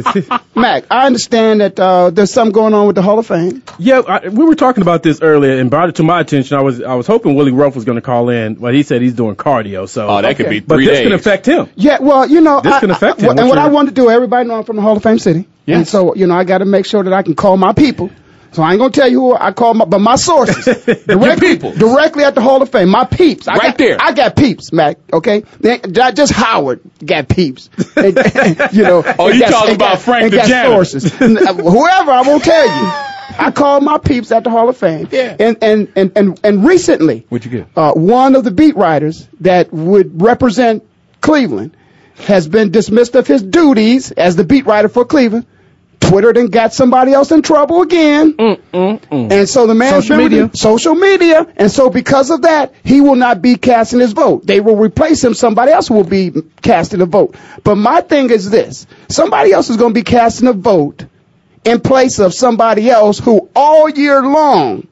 Mac, I understand that uh, there's something going on with the Hall of Fame. Yeah, I, we were talking about this earlier and brought it to my attention. I was I was hoping Willie Roaf was going to call in, but he said he's doing cardio. So Oh, that could be three but this days. can affect him. Yeah, well, you know, This I- can affect I- him. And What's what I your- want to do, everybody know I'm from the Hall of Fame city, Yes. and so you know I got to make sure that I can call my people. So I ain't gonna tell you who I call my, but my sources, directly, people. directly at the Hall of Fame, my peeps. I Right got, there. I got peeps, Mac. Okay, they, not just Howard got peeps. And, you know. Oh, you got- talking and about got- Frank and the got sources. Uh, whoever, I won't tell you. I called my peeps at the Hall of Fame. Yeah. And and and and, and recently, What'd you get? uh, one of the beat writers that would represent Cleveland has been dismissed of his duties as the beat writer for Cleveland. Twittered and got somebody else in trouble again. Mm, mm, mm. And so the man Social media. social media, and so because of that, he will not be casting his vote. They will replace him. Somebody else will be casting a vote. But my thing is this: somebody else is going to be casting a vote in place of somebody else who all year long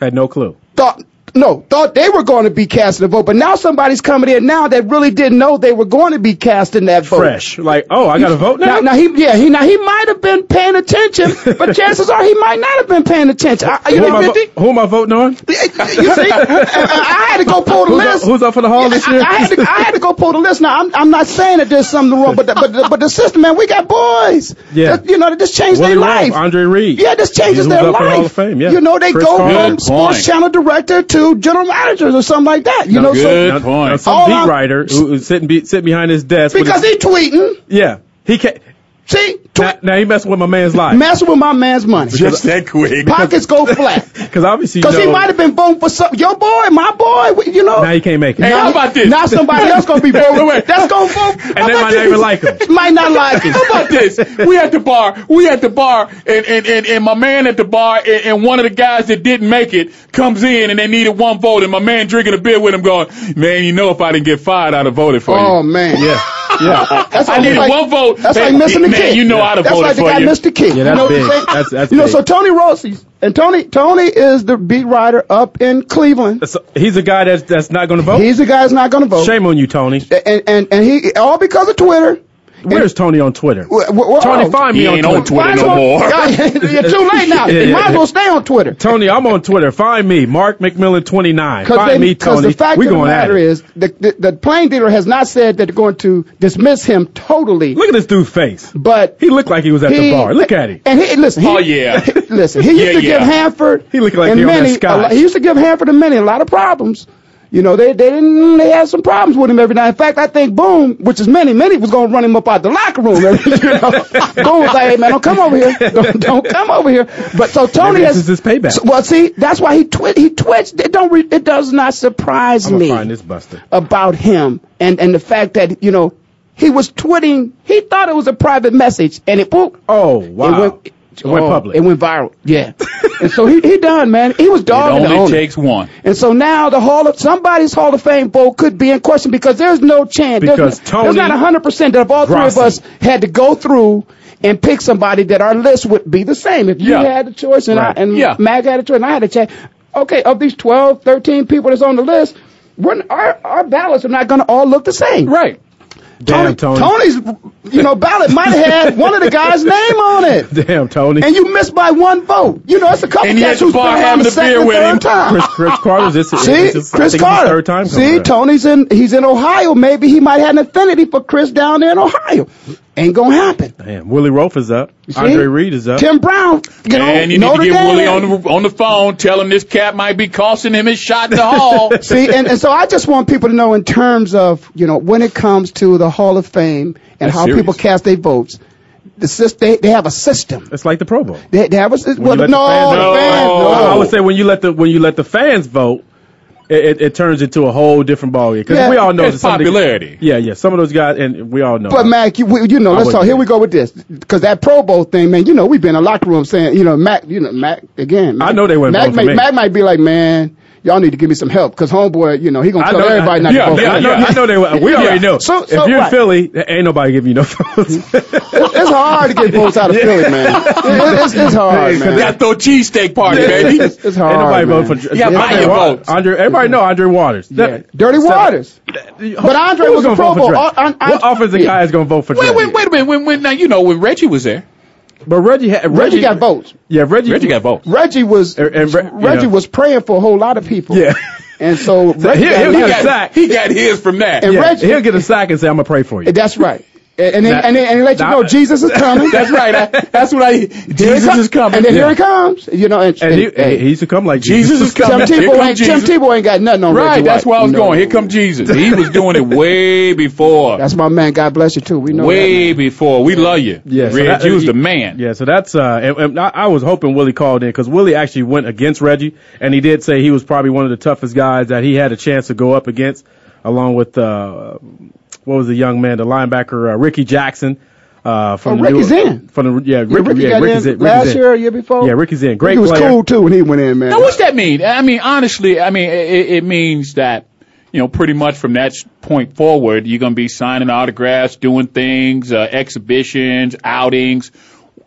Had no clue. thought no thought they were going to be casting a vote, but now somebody's coming in now that really didn't know they were going to be casting that vote. Fresh. Like, oh, I got to vote now. Now, now he yeah he now he might have been paying attention, but chances are he might not have been paying attention. I, you who, know, am I, 50? vo- who am I voting on? You see, I had to go pull the Who's up, list. who's up for the Hall this year? I, I had to, I had to go pull the list. Now I'm, I'm not saying that there's something wrong, but the, but the, but the system, man, we got boys. Yeah. that, you know that just changed Willie their Ruff, life. Andre Reed. Yeah, this changes He's their up for the life. Hall of Fame, yeah. You know, they Chris go Carter. from Good sports point. channel director to general managers or something like that. You know, so good Now- point. now some All beat I'm- writer who, who's sitting be, sitting behind his desk. because his, he tweeting, yeah, he can't. See, Now, tweet, now he messing with my man's life messing with my man's money. Just that quick. Pockets go flat. because obviously Because he might have been voting for some your boy, my boy. You know. now he can't make it. Hey, how about this? Now somebody else gonna be voting. Wait, wait. That's gonna vote. And they might not even like him. Might not like him. How about this? We at the bar. We at the bar, and and, and, and my man at the bar, and, and one of the guys that didn't make it comes in, and they needed one vote, and my man drinking a beer with him, going, "Man, you know, if I didn't get fired, I'd have voted for Oh you." Oh man. Yeah, yeah. That's I needed like, one vote. That's Man, like missing the man, kid. you know I'd have that's voted like the guy you. missed the kid. Yeah, you know big. That's- that's you know, big. so Tony Grossi and Tony Tony is the beat writer up in Cleveland. So he's a guy that's that's not going to vote. He's the guy that's not going to vote. Shame on you, Tony. And and and he all because of Twitter. Where's Tony on Twitter? Wh- wh- Tony, oh. find me He on ain't Twitter. on Twitter Might no more. You're too late now. Yeah, you yeah, might as well stay on Twitter. Tony, I'm on Twitter. Find me, Mark McMillan 29. Find they- me, Tony. the fact we of the going at matter it. is, the, the, the plain dealer has not said that they're going to dismiss him totally, Look at this dude's face. but He looked like he was at the bar. Look at him. And he, listen, he, Oh, yeah. listen, he used Yeah, to give. Hanford He looked like and he on that many, Scotch. a lot- he used to give Hanford and many a lot of problems. You know, they they didn't they had some problems with him every night. In fact, I think Boom, which is many, many was gonna run him up out the locker room. you know, Boom was like, "Hey man, don't come over here, don't, don't come over here." But so Tony Maybe this is his payback. So- well, see, that's why he twit he twitched. It don't re, it does not surprise I'm me find this buster. about him and and the fact that you know he was twitting. He thought it was a private message, and it whoop, Oh, wow. it went, It went oh, public. It went viral. Yeah, and so he he done, man. He was It dogging the only owner. takes one. And so now the Hall of somebody's Hall of Fame vote could be in question because there's no chance. Because there's, Tony there's not hundred percent that if all three of us had to go through and pick somebody that our list would be the same. If you Yeah. had the choice and Right. I and Yeah. Mag had a choice and I had a choice. Okay, of these 12, 13 people that's on the list, our our ballots are not going to all look the same. Right. Damn, Tony. Tony's, you know, ballot might have had one of the guys' name on it. Damn, Tony. And you missed by one vote. You know, it's a couple And he cats who's been bar around having the a second beer and with him. time. Chris, Cris Carter's this, See, this is, Chris think Carter. third time See, back. Tony's in. He's in Ohio. Maybe he might have an affinity for Chris down there in Ohio. Ain't gonna happen. Man, Willie Roaf is up. See? Andre Reed is up. Tim Brown, you know, and you need Notre to get Dame. Willie on the on the phone, tell him this cat might be costing him his shot in the hall. See, and, and so I just want people to know in terms of, you know, when it comes to the Hall of Fame and That's how serious. people cast their votes, the sys- they, they have a system. It's like the Pro Bowl. They, they have a. Well, no, the fans the fans, No. no. I would say when you let the when you let the fans vote, it, it, it turns into a whole different ballgame. Because Yeah. we all know It's that some of the- popularity. yeah, yeah. Some of those guys, and we all know. But Mac, you, you know, let's talk. Here we go with this, because that Pro Bowl thing, man. You know, we've been in a locker room saying, you know, Mac, you know, Mac again. Mac, I know they wouldn't Mac vote for might, me. Mac might be like, man, y'all need to give me some help, because homeboy, you know, he gonna I tell know, everybody not yeah, to vote. yeah, for I him. know, I know they. were- We already know. So- if so you're what? in Philly, ain't nobody giving you no votes. It's hard to get votes out of Philly, man. It- it's, it's hard, You man. got to throw cheesesteak party, baby. It's, it's hard. Ain't nobody man. vote for. Yeah, buy Andre your votes. Andre, everybody know Andre Waters. Yeah. That- Dirty so- Waters. But Andre was a Pro vote Bowl. Dre? What offensive guy is going to vote for Dre? Wait, wait, wait a minute. When, when, now, you know, when Reggie was there, But Reggie, had, Reggie, Reggie got votes. Yeah, Reggie. Reggie got votes. Reggie was And- and Re- you Reggie know. was praying for a whole lot of people. Yeah. And so Reggie he- got he'll get a sack. he got his from that. And Yeah, Reggie- he'll get a sack and say, "I'm gonna pray for you." That's right. And, and, then, That- and, then, and let you that- know Jesus is coming. That's right. I, that's what I. Here Jesus come- is coming. And then here Yeah. he comes. You know, and, and he, hey, he used to come like Jesus is coming. Here Tebow, come ain't, Tim Tebow ain't got nothing on Reggie. Right, Reggie that's White. where I was No. going. Here come Jesus. He was doing it way before. That's my man. God bless you too. We know way that. before. We love you. Yeah, so Reg, that- you was the man. Yeah, so that's uh, and, and I, I was hoping Willie called in because Willie actually went against Reggie, and he did say he was probably one of the toughest guys that he had a chance to go up against, along with uh, what was the young man, the linebacker uh, Ricky Jackson. Uh, from Oh, the Ricky's New- in. From the yeah, Yeah, Ricky, Ricky yeah, got Ricky's in in. last in. year, or year before. Yeah, Ricky's in. Great He was player. cool too when he went in, man. Now, what's that mean? I mean, honestly, I mean, it, it means that, you know, pretty much from that point forward, you're going to be signing autographs, doing things, uh, exhibitions, outings.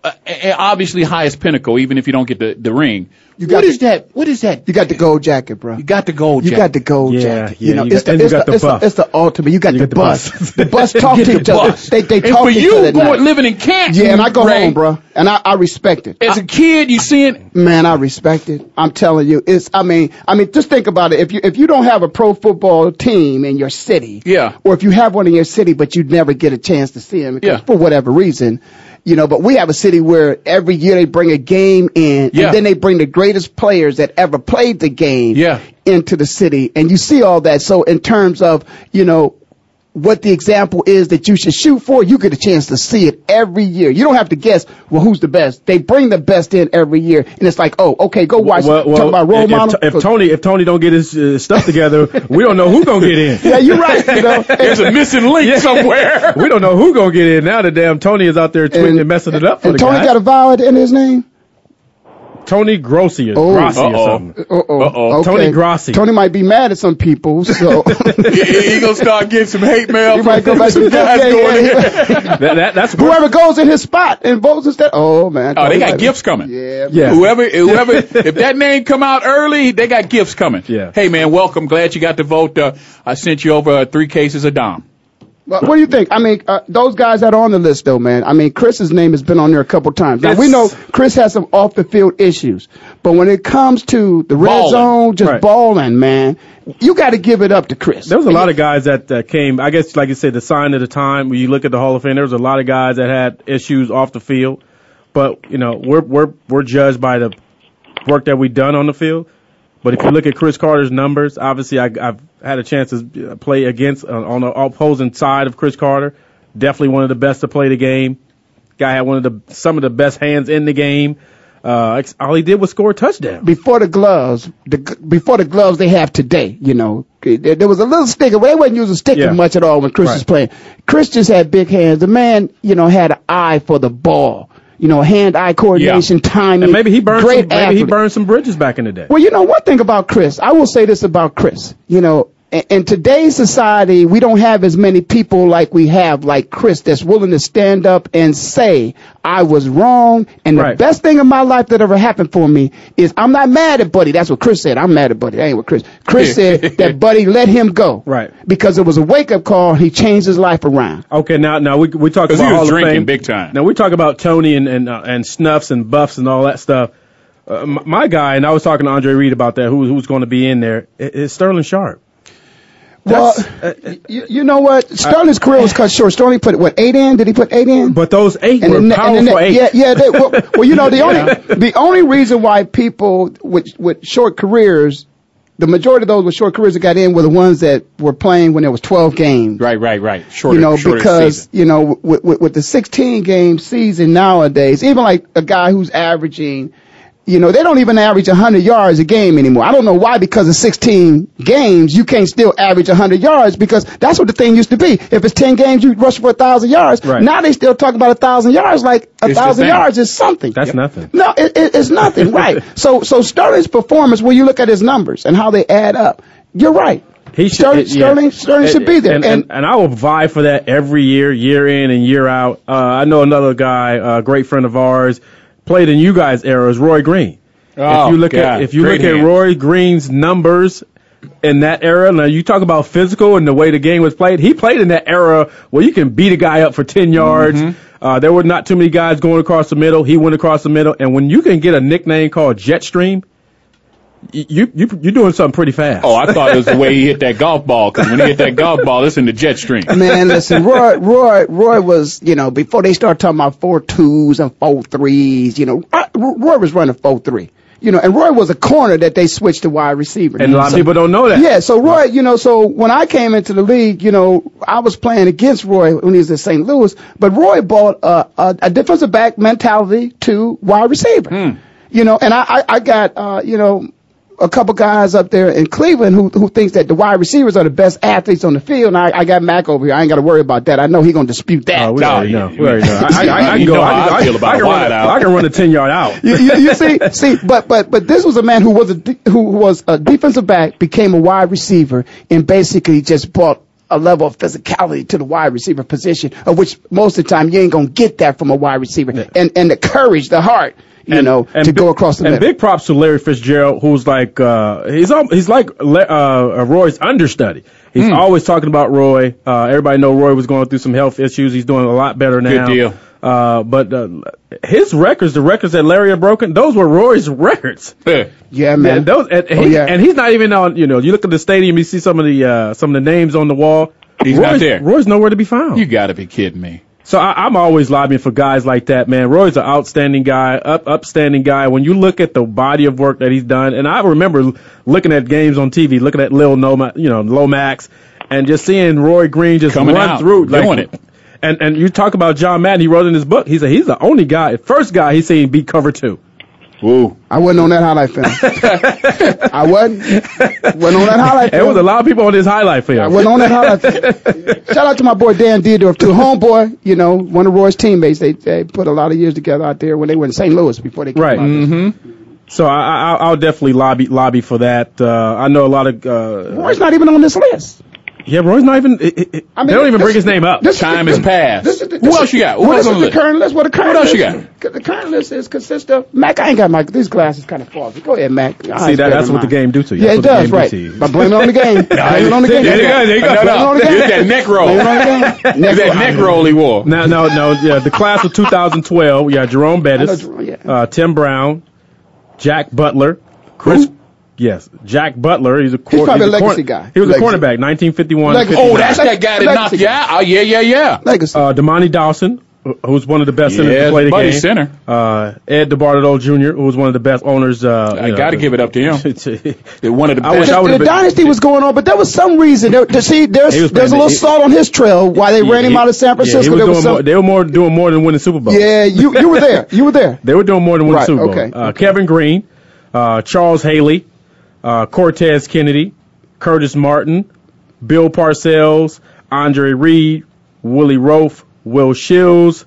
Uh, and obviously, highest pinnacle, even if you don't get the, the ring. You got What the- is that? What is that? You got the gold jacket, bro. You got the gold You got the gold Yeah, jacket. yeah, you know, you it's got- the and you it's got the, the it's the it's the ultimate. You got You the the bus. bus. The bus talk to the each other. bus. They they talk for to each you other. at going living in Canton, Yeah, and I go Ray, home, bro, and I, I respect it. As a kid, you seeing Man, I respect it. I'm telling you, it's. I mean, I mean, just think about it. If you if you don't have a pro football team in your city, Yeah. or if you have one in your city but you never get a chance to see them Yeah. for whatever reason, you know. But we have a city where every year they bring a game in, Yeah. and then they bring the greatest players that ever played the game, Yeah. into the city, and you see all that. So in terms of you know what the example is that you should shoot for, you get a chance to see it every year. You don't have to guess, well, who's the best. They bring the best in every year, and it's like, oh, okay, go watch. Well, well, talk about role if, model. if, if Tony if Tony don't get his uh, stuff together, we don't know who gonna get in. yeah, you're right. You know, there's a missing link somewhere. We don't know who gonna get in now. The damn Tony is out there tweeting and, messing it up for and the Tony got a vowel in his name. Tony Grossi or Oh. Grossi or Uh-oh. something. Uh-oh. Uh-oh. Okay. Tony Grossi. Tony might be mad at some people, so he, he gonna start getting some hate mail he might go back to some the guys yeah, going yeah, in. yeah. That, that, that's Whoever goes in his spot and votes instead. Oh man. Oh, they got might- gifts coming. Yeah. Yeah. Whoever, whoever, if that name come out early, they got gifts coming. Yeah. Hey man, welcome. Glad you got to vote. Uh, I sent you over uh, three cases of Dom. Well, what do you think? I mean, uh, those guys that are on the list, though, man. I mean, Chris's name has been on there a couple times. Now we know Chris has some off the field issues, but when it comes to the red Balling. zone, just Right. balling, man, you got to give it up to Chris. There was a lot of guys that uh, came. I guess, like you said, the sign of the time. When you look at the Hall of Fame, there was a lot of guys that had issues off the field. But you know, we're we're we're judged by the work that we've done on the field. But if you look at Cris Carter's numbers, obviously I, I've had a chance to uh, play against uh, on the opposing side of Cris Carter. Definitely one of the best to play the game. Guy had one of the some of the best hands in the game. Uh, all he did was score a touchdown. before the gloves, the, g- before the gloves they have today, you know, there, there was a little sticker, they wasn't using sticker Yeah. much at all when Chris Right. was playing. Chris just had big hands. The man, you know, had an eye for the ball. You know, hand-eye coordination, timing. And maybe he burned great some, maybe he burned some bridges back in the day. Well, you know, one thing about Chris, I will say this about Chris. You know, in, in today's society, we don't have as many people like we have, like Chris, that's willing to stand up and say, I was wrong. And the Right. best thing in my life that ever happened for me is I'm not mad at Buddy. That's what Chris said. I'm mad at Buddy. That ain't what Chris. Chris said that Buddy let him go. Right. Because it was a wake up call. He changed his life around. Okay, now now we we talk 'Cause about he was Hall of drinking Fame. big time. Now we talk about Tony and and uh, and snuffs and buffs and all that stuff. Uh, my guy, and I was talking to Andre Reed about that. Who who's going to be in there? i- Sterling Sharpe? Well, That's- uh, uh, you, you know what? Uh, Sterling's career was cut short. Sterling put what eight in? Did he put eight in? but those eight were the powerful the eight. Yeah, yeah. They, well, well, you know, the only the only reason why people with with short careers, the majority of those with short careers that got in were the ones that were playing when there was 12 games. Right, right, right. Shorter, you know, because season. you know, with, with, with the 16 game season nowadays, even like a guy who's averaging, you know, they don't even average 100 yards a game anymore. I don't know why, because of 16 games, you can't still average 100 yards because that's what the thing used to be. If it's 10 games, you rush for a thousand yards. Right. Now they still talk about a thousand yards like a thousand yards is something. That's nothing. No, it, it, it's nothing, right? So, so Sterling's performance, when you look at his numbers and how they add up, you're right. He should, Sterling, yeah. Sterling, Sterling should be there. And, and, and I will vie for that every year, year in and year out. Uh, I know another guy, a great friend of ours, played in you guys' era, is Roy Green. Oh, if you look God. at if you Great look at. Roy Green's numbers in that era, now you talk about physical and the way the game was played. He played in that era where you can beat a guy up for ten yards. Mm-hmm. Uh, there were not too many guys going across the middle. He went across the middle, and when you can get a nickname called Jetstream, you you you're doing something pretty fast. Oh, I thought it was the way he hit that golf ball. Because when he hit that golf ball, it's in the jet stream. Man, listen, Roy, Roy, Roy was, you know, before they start talking about four twos and four threes, you know, Roy, Roy was running four three. You know, and Roy was a corner that they switched to wide receiver. and a lot of people don't know that. Yeah, so Roy, you know, so when I came into the league, you know, I was playing against Roy when he was at St. Louis, but Roy brought a, a, a defensive back mentality to wide receiver. You know, and I, I, I got, uh, you know, a couple guys up there in Cleveland who who thinks that the wide receivers are the best athletes on the field. And I, I got Mac over here. I ain't got to worry about that. I know he's gonna dispute that. Oh, we already know. We already know. I, I, I, can go. I, I feel about I can wide run a, out. I can run a ten yard out. you, you, you see, see, but but but this was a man who was a who was a defensive back, became a wide receiver, and basically just brought a level of physicality to the wide receiver position, of which most of the time you ain't gonna get that from a wide receiver, and and the courage, the heart, you know, and to big- go across the and middle. big props to Larry Fitzgerald, who's like uh, he's al- he's like uh, Roy's understudy. He's Hmm. always talking about Roy. Uh, everybody know Roy was going through some health issues. He's doing a lot better now. Good deal. Uh, but uh, his records, the records that Larry had broken, those were Roy's records. Yeah. yeah, And man. those, and, Oh, he, yeah. and he's not even on. You know, you look at the stadium, you see some of the uh, some of the names on the wall. He's Roy's, not there. Roy's nowhere to be found. You got to be kidding me. So I, I'm always lobbying for guys like that, man. Roy's an outstanding guy, up, upstanding guy. When you look at the body of work that he's done, and I remember looking at games on TV, looking at Lil Noma, you know, Lomax, and just seeing Roy Green just Coming run out, through, doing it. And and you talk about John Madden, he wrote in his book. He said he's the only guy, first guy he's seen beat cover two. Woo. I wasn't on that highlight film. I wasn't. Wasn't on that highlight film. There was a lot of people on this highlight I film. wasn't on that highlight film. Shout out to my boy Dan Dierdorf, too. Homeboy, you know, one of Roy's teammates. They they put a lot of years together out there when they were in St. Louis before they came Right. Mm-hmm. So I, I, I'll definitely lobby lobby for that. Uh, I know a lot of. Uh, Roy's not even on this list. Yeah, Roy's not even. It, it, I mean, they don't even this- bring his name up. this Time the- has passed. This is the, Who else you got? Who well, else on the the list? current list. What the current What else list, you got? The current list is consists of Mac. I ain't got my these glasses kind of foggy. Go ahead, Mac. Your See that? That's than what the game do to you. Yeah, That's it what the does. do Right. to you. But blame it on the game. blame it on the game. There you go, there you go. No, Blame it on no. the game. It's that neck roll. Blame the game. It's that neck roll he wore. No, no, no. Yeah, the class of 2012. We got Jerome Bettis, I know Jerome, yeah. uh, Tim Brown, Jack Butler, Chris. Who? Yes, Jack Butler. He's a cor- probably he's a legacy guy. He was Legacy. a cornerback, 1951. Legacy. Oh, that's that guy that Legacy knocked you out. Oh, yeah, yeah, yeah. Legacy. uh, Dermontti Dawson, who- who's one of the best centers to play the buddy game. center. Uh, Ed DeBartolo Jr., who was one of the best owners. Uh, I got to give it up to him. him. They're one of the I wish best. I the, the been- dynasty was going on, but there was some reason. There, to see, there's He was there's a little he- salt on his trail why they ran him he- out of San yeah, Francisco. was there was some, more, they were more doing more than winning Super Bowl. yeah, you you were there. You were there. They were doing more than winning Right, Super Bowl. okay, Uh, okay. Kevin Greene, uh, Charles Haley, uh, Cortez Kennedy, Curtis Martin, Bill Parcells, Andre Reed, Willie Roaf, Will Shields,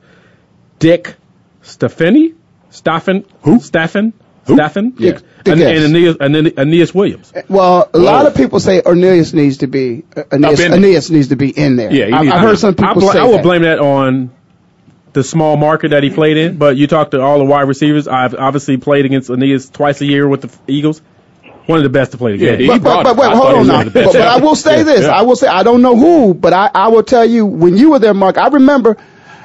Dick Stefani, Staffen, who? Staffen, Staffen, Dick- Dick and, S. and Aeneas, and Aeneas Williams. Well, a lot of people say Ornelas needs to be uh, Aeneas. Aeneas needs to be in there. Yeah, he I, needs I heard be. some I, people bl- say I would that. blame that on the small market that he played in. But you talk to all the wide receivers. I've obviously played against Aeneas twice a year with the Eagles. One of the best to play the Yeah, game. he But, but, but wait, hold on now. one of But, the best. but I will say Yeah, this. yeah. I will say I don't know who, but I, I will tell you when you were there, Mark. I remember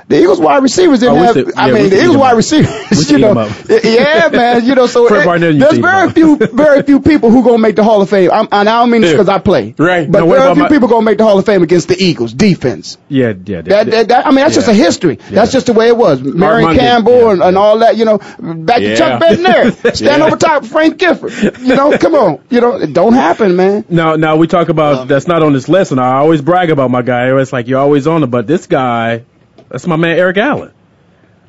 The Eagles wide receivers didn't Oh, have. should- I yeah, we mean, should the eat Eagles 'em wide receivers. You know, yeah, man. You know, so it- Barnett used to there's very few, very few people who gonna make the Hall of Fame. I'm, and I don't mean this Yeah. because I play, Right. But Now, what very few my- people gonna make the Hall of Fame against the Eagles defense. Yeah, yeah. That, that, that, I mean, that's just a history. That's just the way it was. Mary Monday, Campbell yeah, and, and all that, you know, back Yeah. to Chuck Bednarik, stand over top of Frank Gifford. You know, come on. You know, it don't happen, man. Now, now we talk about um, that's not on this list, and I always brag about my guy. It's like you're always on it, but this guy, that's my man Eric Allen.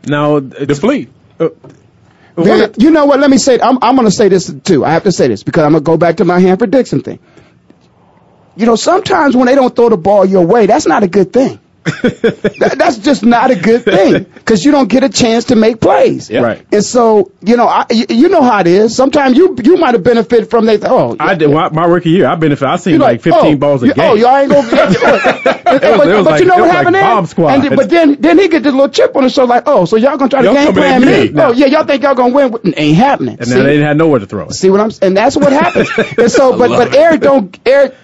Now, The fleet. Uh, man, you know what? Let me say, I'm, I'm going to say this too. I have to say this because I'm going to go back to my Hanford Dixon thing. You know, sometimes when they don't throw the ball your way, that's not a good thing. That- that's just not a good thing because you don't get a chance to make plays. Yeah. Right. And so, you know, I, you, you know how it is. Sometimes you you might have benefited from they. Oh, I did my, my rookie year. I benefited. I seen you like 15 oh, balls a you- oh, game. Oh, y'all ain't gonna. but, but, it was but like- you know what happened like then? squad. And then- but then then he get this little chip on the shoulder, like, oh, so y'all gonna try to game plan me. me? Oh yeah, y'all think y'all gonna win? with- Ain't happening. and See? then they didn't have nowhere to throw it. See what I'm saying and that's what happens. and so, but but. Eric don't Eric.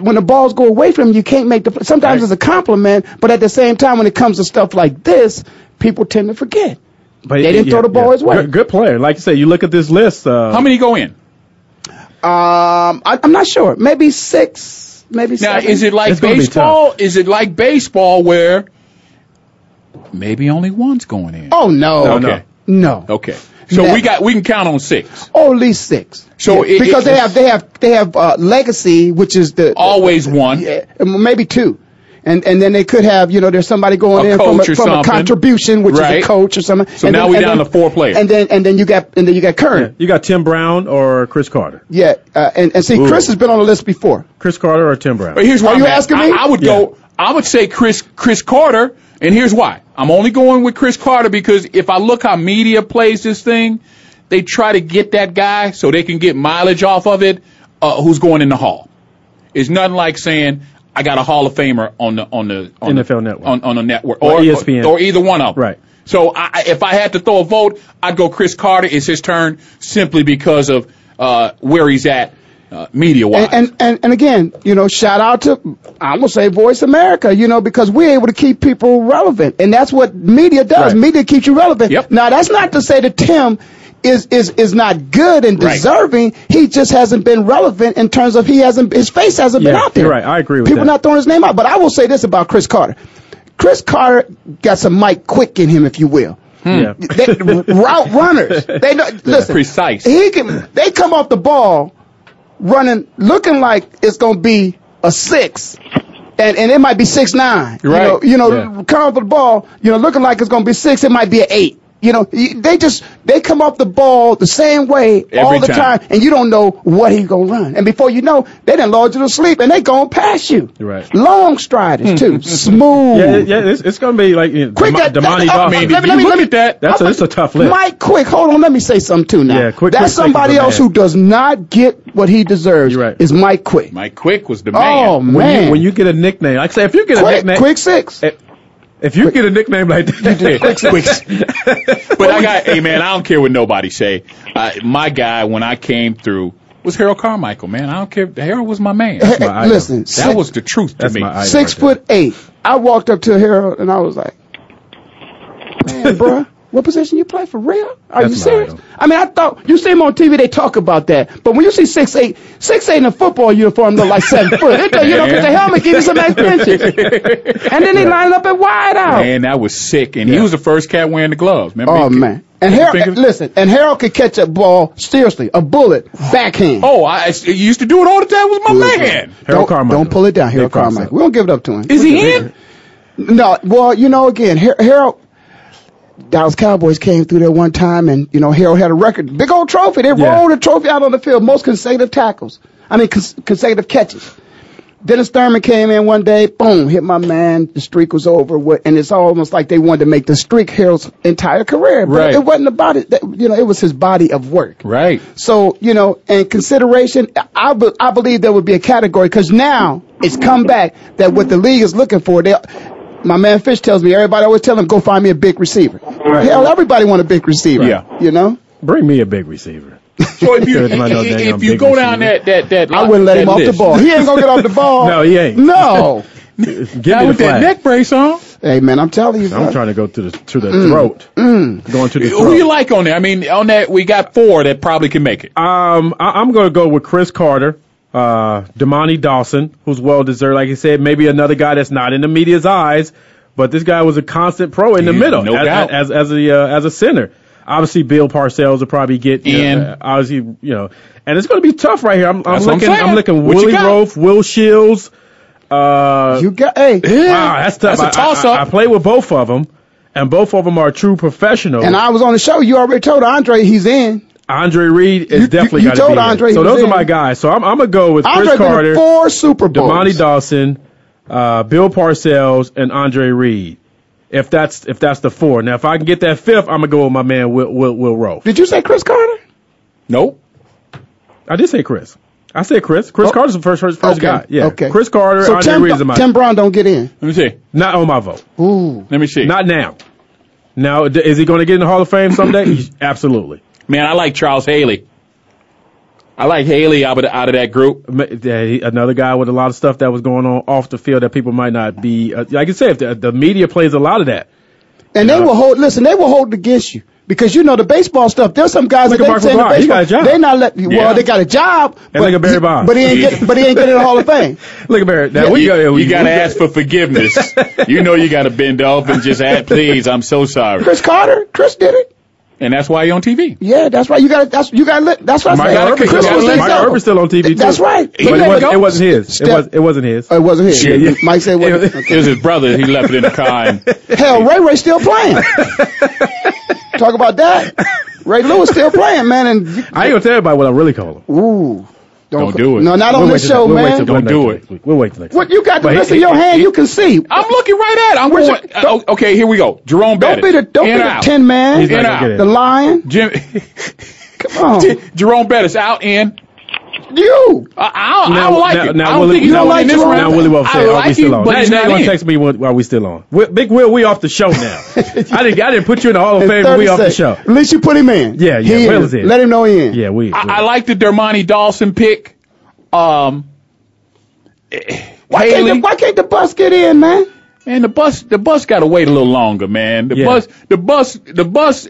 When the balls go away from him, you can't make the. play. Sometimes Right. it's a compliment, but at the same time, when it comes to stuff like this, people tend to forget. But They didn't throw the ball his way. Good, good player. Like you say, you look at this list. Uh, How many go in? Um, I, I'm not sure. Maybe six. Maybe Now, seven. is it like It's baseball? Is it like baseball where maybe only one's going in? Oh no, Okay. no. Okay. So Now- we got we can count on six. Oh, at least six. So Yeah, it- because it- they have they have they have uh, legacy, which is the Always one. yeah, maybe two. And and then they could have, you know, there's somebody going A in from a, from a contribution, which Right. is a coach or something. So And now then- we and down then- to four players. And then and then you got and then you got yeah, you got Tim Brown or Cris Carter. Yeah, uh, and and see, Ooh. Chris has been on the list before. Cris Carter or Tim Brown. But here's why Are you I'm at. asking me? I, I would go. I would say Chris Cris Carter, and here's why. I'm only going with Cris Carter because if I look how media plays this thing, they try to get that guy so they can get mileage off of it. Uh, who's going in the hall? It's nothing like saying I got a Hall of Famer on the on the on NFL the, Network. on on the network Or or, ESPN. or either one of them. Right. So I- if I had to throw a vote, I'd go Cris Carter. It's his turn simply because of uh, where he's at uh, media wise. And, and and and again, you know, shout out to I'm gonna say Voice America, you know, because we're able to keep people relevant, and that's what media does. Right. Media keeps you relevant. Yep. Now, that's not to say that Tim is is is not good and Right. deserving. He just hasn't been relevant in terms of he hasn't his face hasn't been out there. you're right. I agree with people that. not throwing his name out. But I will say this about Cris Carter. Cris Carter got some Mike Quick in him, if you will. Yeah. They, route runners. They know, listen. Precise. He can. They come off the ball running, looking like it's gonna be a six, and and it might be six nine. Right. You know, you know, Yeah. come off the ball, you know, looking like it's gonna be six. It might be an eight. You know, they just they come off the ball the same way all the time. time. and you don't know what he's gonna run. And before you know, they done lulled you to sleep, and they gonna pass you. Right. Long striders too, smooth. Yeah, yeah, it's, it's going to be like you know, Quick, Dema- that- Dermontti that- Dawson. I mean, let me- if let me- you let look me- at that, That's a, I'm- it's a tough list. Mike Quick, hold on, let me say something too now. Yeah, Quick- That's Quick somebody is the else man. who does not get what he deserves. You're right. Is Mike Quick. Mike Quick was the Oh man. when man, you when you get a nickname, like I say, if you get a quick, nickname, quick six. if, if you get a nickname like that, But I got, hey man, I don't care what nobody say. Uh, my guy, when I came through, was Harold Carmichael. Man, I don't care. Harold was my man. Hey, my idol. listen, That six, was the truth to That's me. my six right there. foot eight. I walked up to Harold and I was like, "Man, bruh, what position you play for real? Are That's you serious?" I mean, I thought you see him on TV. They talk about that, but when you see six eight, six eight in a football uniform look like seven foot. It, you know, because the helmet gives you some extra inches. And then he lined up at wide out. Man, that was sick. And he was the first cat wearing the gloves. Remember Oh he man. And Harold, listen, and Harold could catch a ball seriously, a bullet, backhand. Oh, I, I used to do it all the time. Was my Good, man. Harold Harold Carmichael. Don't pull it down, Harold Big. Carmichael. We don't give it up to him. Is he in? No, well, you know, again, Harold, Dallas Cowboys came through there one time, and you know, Harold had a record, big old trophy. They Yeah. rolled a trophy out on the field, most consecutive tackles. I mean, cons- consecutive catches. Dennis Thurman came in one day, boom, hit my man. The streak was over, and it's almost like they wanted to make the streak Harold's entire career. But Right. it wasn't about it. That, you know, it was his body of work. Right. So, you know, in consideration, I, be, I believe there would be a category because now it's come back that what the league is looking for, they, my man Fish tells me, everybody always tell him, go find me a big receiver. Hell, everybody want a big receiver. Yeah. You know? Bring me a big receiver. So if you Good, my if you big go down receiver. that that that I wouldn't let that him off the ball. He ain't going to get off the ball. No, he ain't. No. Give Not me the with that neck brace on. Hey man, I'm telling you, I'm trying to go to the to the Mm. throat. Going to the throat. Who you like on there? I mean, on that we got four that probably can make it. Um, I, I'm going to go with Cris Carter, uh, Dermontti Dawson, who's well deserved. Like I said, maybe another guy that's not in the media's eyes, but this guy was a constant pro in the Yeah, middle no as, doubt. as as a uh, as a center. Obviously, Bill Parcells will probably get you In. know, obviously you know, and it's going to be tough right here. I'm, I'm That's what I'm looking. I'm looking What Willie got? Roaf, Will Shields. Uh, You got hey, wow, that's tough. That's a I- I- toss-up. I, I played with both of them, and both of them are true professionals. and I was on the show. You already told Andre he's in. Andre Reed is You- definitely you got to told be in. Andre So he was those are my guys. So I'm, I'm gonna go with Andre Cris Carter, four Super Bowls. Dermontti Dawson, uh, Bill Parcells, and Andre Reed. If that's if that's the four. Now if I can get that fifth, I'm gonna go with my man Will Will, Will Rowe. Did you say Cris Carter? Nope. I did say Chris. I said Chris. Chris Oh. Carter's the first first, first okay. guy. Yeah. Okay. Cris Carter, So Andre Tim, Reed is in my Tim Brown don't get in. Let me see. not on my vote. Ooh. Let me see. Not now. Now is he going to get in the Hall of Fame someday? Absolutely. Man, I like Charles Haley. I like Haley out of out of that group. Ma- yeah, he- another guy with a lot of stuff that was going on off the field that people might not be. Uh, like I said, the, the media plays a lot of that. And they will hold. Listen, they will hold it against you because you know the baseball stuff. There's some guys Look that at they Mark say the McGwire. He baseball. got a job. They not let. Yeah. Well, they got a job. but look at Barry he- Bonds. But he ain't get. But he ain't getting in the Hall of Fame. Look at Barrett. Now we you, go. we- you got to ask for forgiveness. you know you got to bend off and just add, please. I'm so sorry. Cris Carter. Chris did it. And that's why you're on TV. Yeah, that's right. You got. That's you got. That's what I Mike said. Chris was Mike. Irvin's still on TV too. That's right. But it, was, it wasn't his. It was. It wasn't his. Oh, it wasn't his. Yeah, yeah. Mike said. What, It- It was his brother. He left it in the car. And, Hell, Ray Ray still playing. Talk about that. Ray Lewis still playing, man. And I ain't gonna tell everybody what I really call him. ooh, Don't do it. No, not on We'll this show, we'll man. Don't next do week. We'll wait till next. What you got the But he- rest of your he- hand? You can see. I'm looking right at it. I'm Where's going. your- uh, okay, here we go. Jerome Don't Bettis. be the don't in be or the out. tin man. He's In gonna out. get it. The lion. Jim, Come on, Jerome Bettis out in. You. I, I, don't- I Now, don't like now, it. now I don't Willie, think he's now, don't going like in this Jerome round. now Willie Wolf I said, "Are like we still him, on?" but Now, he's not you gonna text me when- while we still on. Wi- Big Will, we off the show now. I didn't. I didn't put you in the Hall of Fame. but We off the show. At least you put him in. Yeah, yeah, He Will is in. Let him know he in. Yeah, we. I, I like the Dermontti Dawson pick. Um, Why can't, the, why can't the bus get in, man? Man, the bus the bus got to wait a little longer, man. The Yeah. bus the bus the bus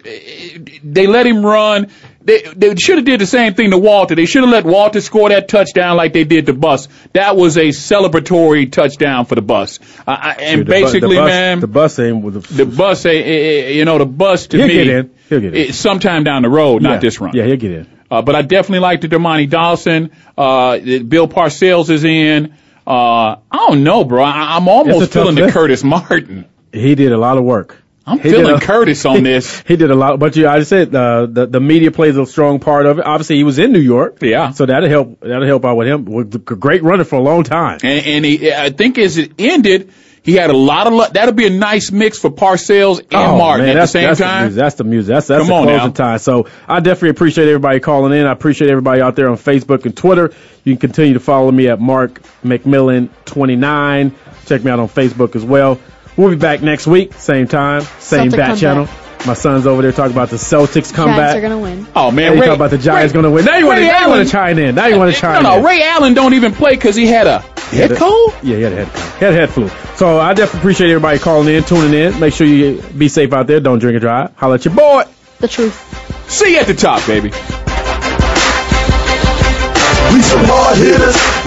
they let him run. They they should have did the same thing to Walter. They should have let Walter score that touchdown like they did to bus. That was a celebratory touchdown for the bus. I, and the bu- basically, the bus, man, the bus ain't with the. the bus, eh, eh, eh, you know, the bus to He'll me, get in. He'll get in. sometime down the road, yeah, not this run. Yeah, he'll get in. Uh, but I definitely like the Dermontti Dawson. Uh, Bill Parcells is in. Uh, I don't know, bro. I, I'm almost feeling the. Curtis Martin. He did a lot of work. I'm He feeling a- Curtis on this. He did a lot, but yeah, I said uh, the the media plays a strong part of it. Obviously, he was in New York, Yeah. so that'll help. That'll help out with him. Was a great runner for a long time. And, and he, I think as it ended, he had a lot of luck. That'll be a nice mix for Parcells and Oh, Martin man, at the same that's time. music. that's the music. That's that's Come the closing now. time. So I definitely appreciate everybody calling in. I appreciate everybody out there on Facebook and Twitter. You can continue to follow me at Mark McMillan twenty nine. Check me out on Facebook as well. We'll be back next week, same time, same Celtic bat comeback. channel. My son's over there talking about the Celtics Giants comeback. are gonna win. oh man, And you Ray, talk about the Giants Ray- going to win. Now you want to now you want to chime in. Now you want to chime No, no, in. Ray Allen don't even play because he had a head Yeah, cold. Yeah, he had a head, he had a head flu. So I definitely appreciate everybody calling in, tuning in. Make sure you be safe out there. Don't drink and drive. Holla at your boy. The truth. See you at the top, baby. We some hard hitters.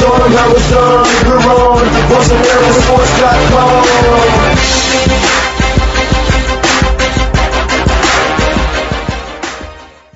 Show 'em how it's done. We're on. VoiceAmericaSports.com.